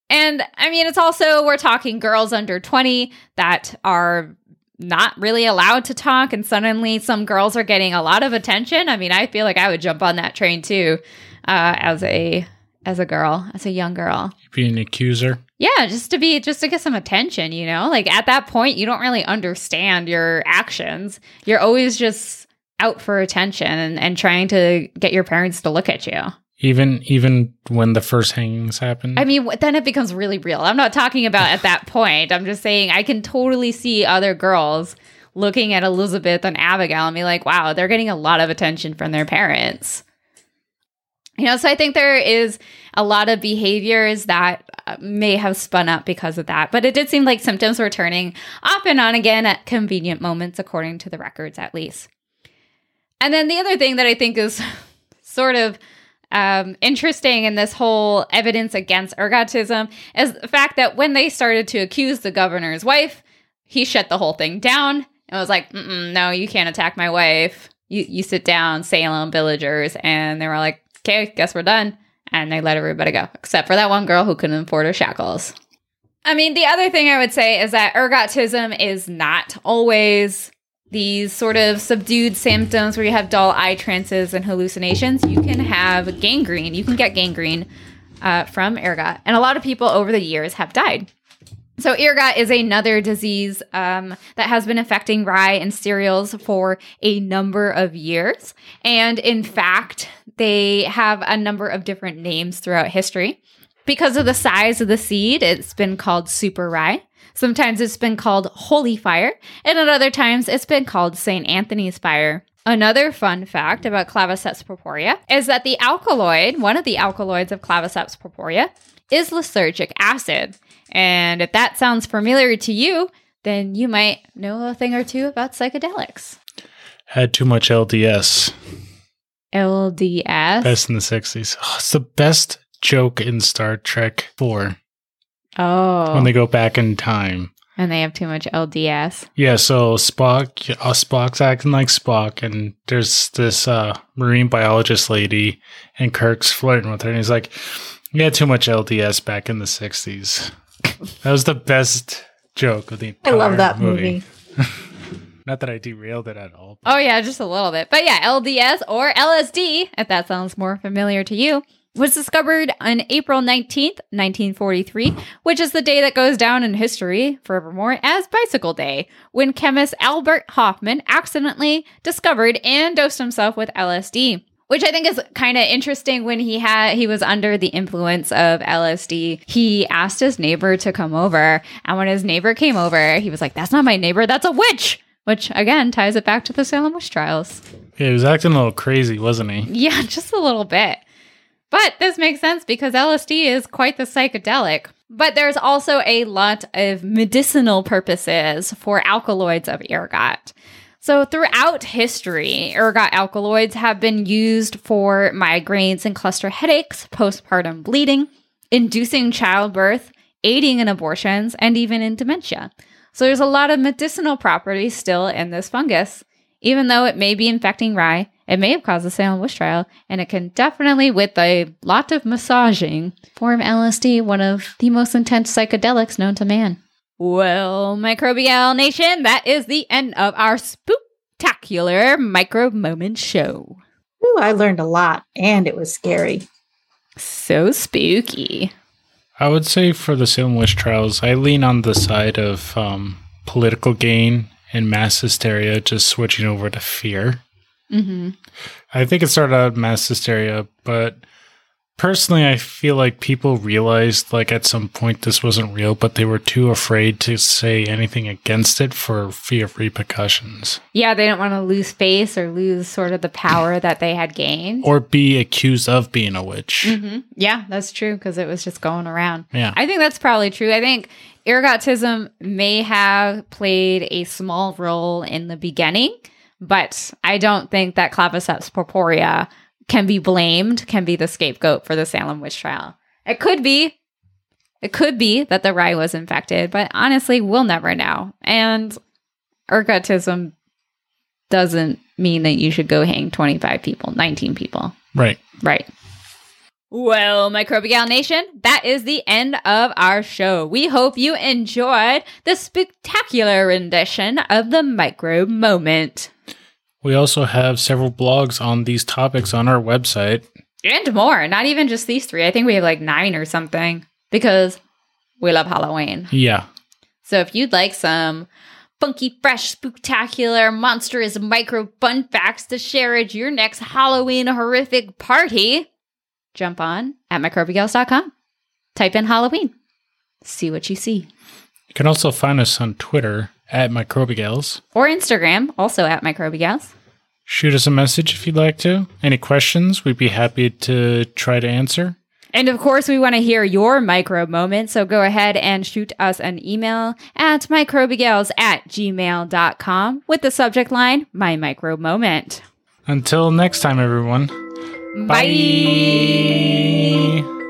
A: And I mean, it's also, we're talking girls under 20 that are not really allowed to talk, and suddenly some girls are getting a lot of attention. I mean, I feel like I would jump on that train too uh, as a as a girl, as a young girl.
B: Be an accuser.
A: Yeah, just to be just to get some attention, you know? Like at that point you don't really understand your actions. You're always just out for attention and, and trying to get your parents to look at you.
B: Even even when the first hangings happened.
A: I mean, then it becomes really real. I'm not talking about at that point. I'm just saying I can totally see other girls looking at Elizabeth and Abigail and be like, wow, they're getting a lot of attention from their parents. You know, so I think there is a lot of behaviors that uh, may have spun up because of that. But it did seem like symptoms were turning off and on again at convenient moments, according to the records at least. And then the other thing that I think is [LAUGHS] sort of um, interesting in this whole evidence against ergotism is the fact that when they started to accuse the governor's wife, he shut the whole thing down and was like, no, you can't attack my wife. You, you sit down, Salem villagers. And they were like, okay, guess we're done. And they let everybody go, except for that one girl who couldn't afford her shackles. I mean, the other thing I would say is that ergotism is not always these sort of subdued symptoms where you have dull eye trances and hallucinations. You can have gangrene. You can get gangrene uh, from ergot. And a lot of people over the years have died. So, ergot is another disease um, that has been affecting rye and cereals for a number of years. And in fact, they have a number of different names throughout history. Because of the size of the seed, it's been called spurred rye. Sometimes it's been called holy fire, and at other times it's been called St. Anthony's fire. Another fun fact about Claviceps purpurea is that the alkaloid, one of the alkaloids of Claviceps purpurea, is lysergic acid. And if that sounds familiar to you, then you might know a thing or two about psychedelics.
B: Had too much LDS.
A: LDS.
B: Best in the 60s. Oh, it's the best joke in Star Trek 4
A: Oh.
B: when they go back in time.
A: and they have too much LDS.
B: Yeah, so Spock, uh, Spock's acting like Spock, and there's this uh, marine biologist lady, and Kirk's flirting with her, and he's like, "You had too much LDS back in the '60s." [LAUGHS] that was the best joke of the
C: I love that movie. [LAUGHS]
B: Not that I derailed it at all.
A: Oh, yeah, just a little bit. But yeah, LDS or LSD, if that sounds more familiar to you, was discovered on April 19th, 1943, which is the day that goes down in history forevermore as Bicycle Day, when chemist Albert Hofmann accidentally discovered and dosed himself with LSD. Which I think is kind of interesting when he had he was under the influence of LSD. He asked his neighbor to come over, and when his neighbor came over, he was like, "That's not my neighbor, that's a witch." Which again ties it back to the Salem witch trials.
B: Yeah, he was acting a little crazy, wasn't he?
A: Yeah, [LAUGHS] just a little bit. But this makes sense because LSD is quite the psychedelic. But there's also a lot of medicinal purposes for alkaloids of ergot. So, throughout history, ergot alkaloids have been used for migraines and cluster headaches, postpartum bleeding, inducing childbirth, aiding in abortions, and even in dementia. So, there's a lot of medicinal properties still in this fungus. Even though it may be infecting rye, it may have caused the Salem witch trial, and it can definitely, with a lot of massaging, form LSD, one of the most intense psychedelics known to man. Well, Microbial Nation, that is the end of our spooktacular micro moment show.
C: Ooh, I learned a lot, and it was scary.
A: So spooky.
B: I would say for the Salem witch trials, I lean on the side of um, political gain and mass hysteria, just switching over to fear.
A: Mm-hmm.
B: I think it started out mass hysteria, but Personally, I feel like people realized like at some point this wasn't real, but they were too afraid to say anything against it for fear of repercussions.
A: Yeah, they didn't want to lose face or lose sort of the power [LAUGHS] that they had gained.
B: Or be accused of being a witch.
A: hmm Yeah, that's true because it was just going around.
B: Yeah.
A: I think that's probably true. I think ergotism may have played a small role in the beginning, but I don't think that claviceps purpurea can be blamed, can be the scapegoat for the Salem witch trial. It could be. It could be that the rye was infected, but honestly, we'll never know. And ergotism doesn't mean that you should go hang 25 people, 19 people.
B: Right.
A: Right. Well, Microbial Nation, that is the end of our show. We hope you enjoyed the spectacular rendition of the microbe moment.
B: We also have several blogs on these topics on our website.
A: And more, not even just these three. I think we have like nine or something because we love Halloween.
B: Yeah.
A: So if you'd like some funky, fresh, spectacular, monstrous micro fun facts to share at your next Halloween horrific party, jump on at microbigals.com. Type in Halloween. See what you see.
B: You can also find us on Twitter at Microbigals.
A: Or Instagram, also at microbigals.
B: Shoot us a message if you'd like to. Any questions, we'd be happy to try to answer.
A: And of course, we want to hear your microbe moment. So go ahead and shoot us an email at microbigals at gmail.com with the subject line, My Microbe Moment.
B: Until next time, everyone.
A: Bye.
B: Bye.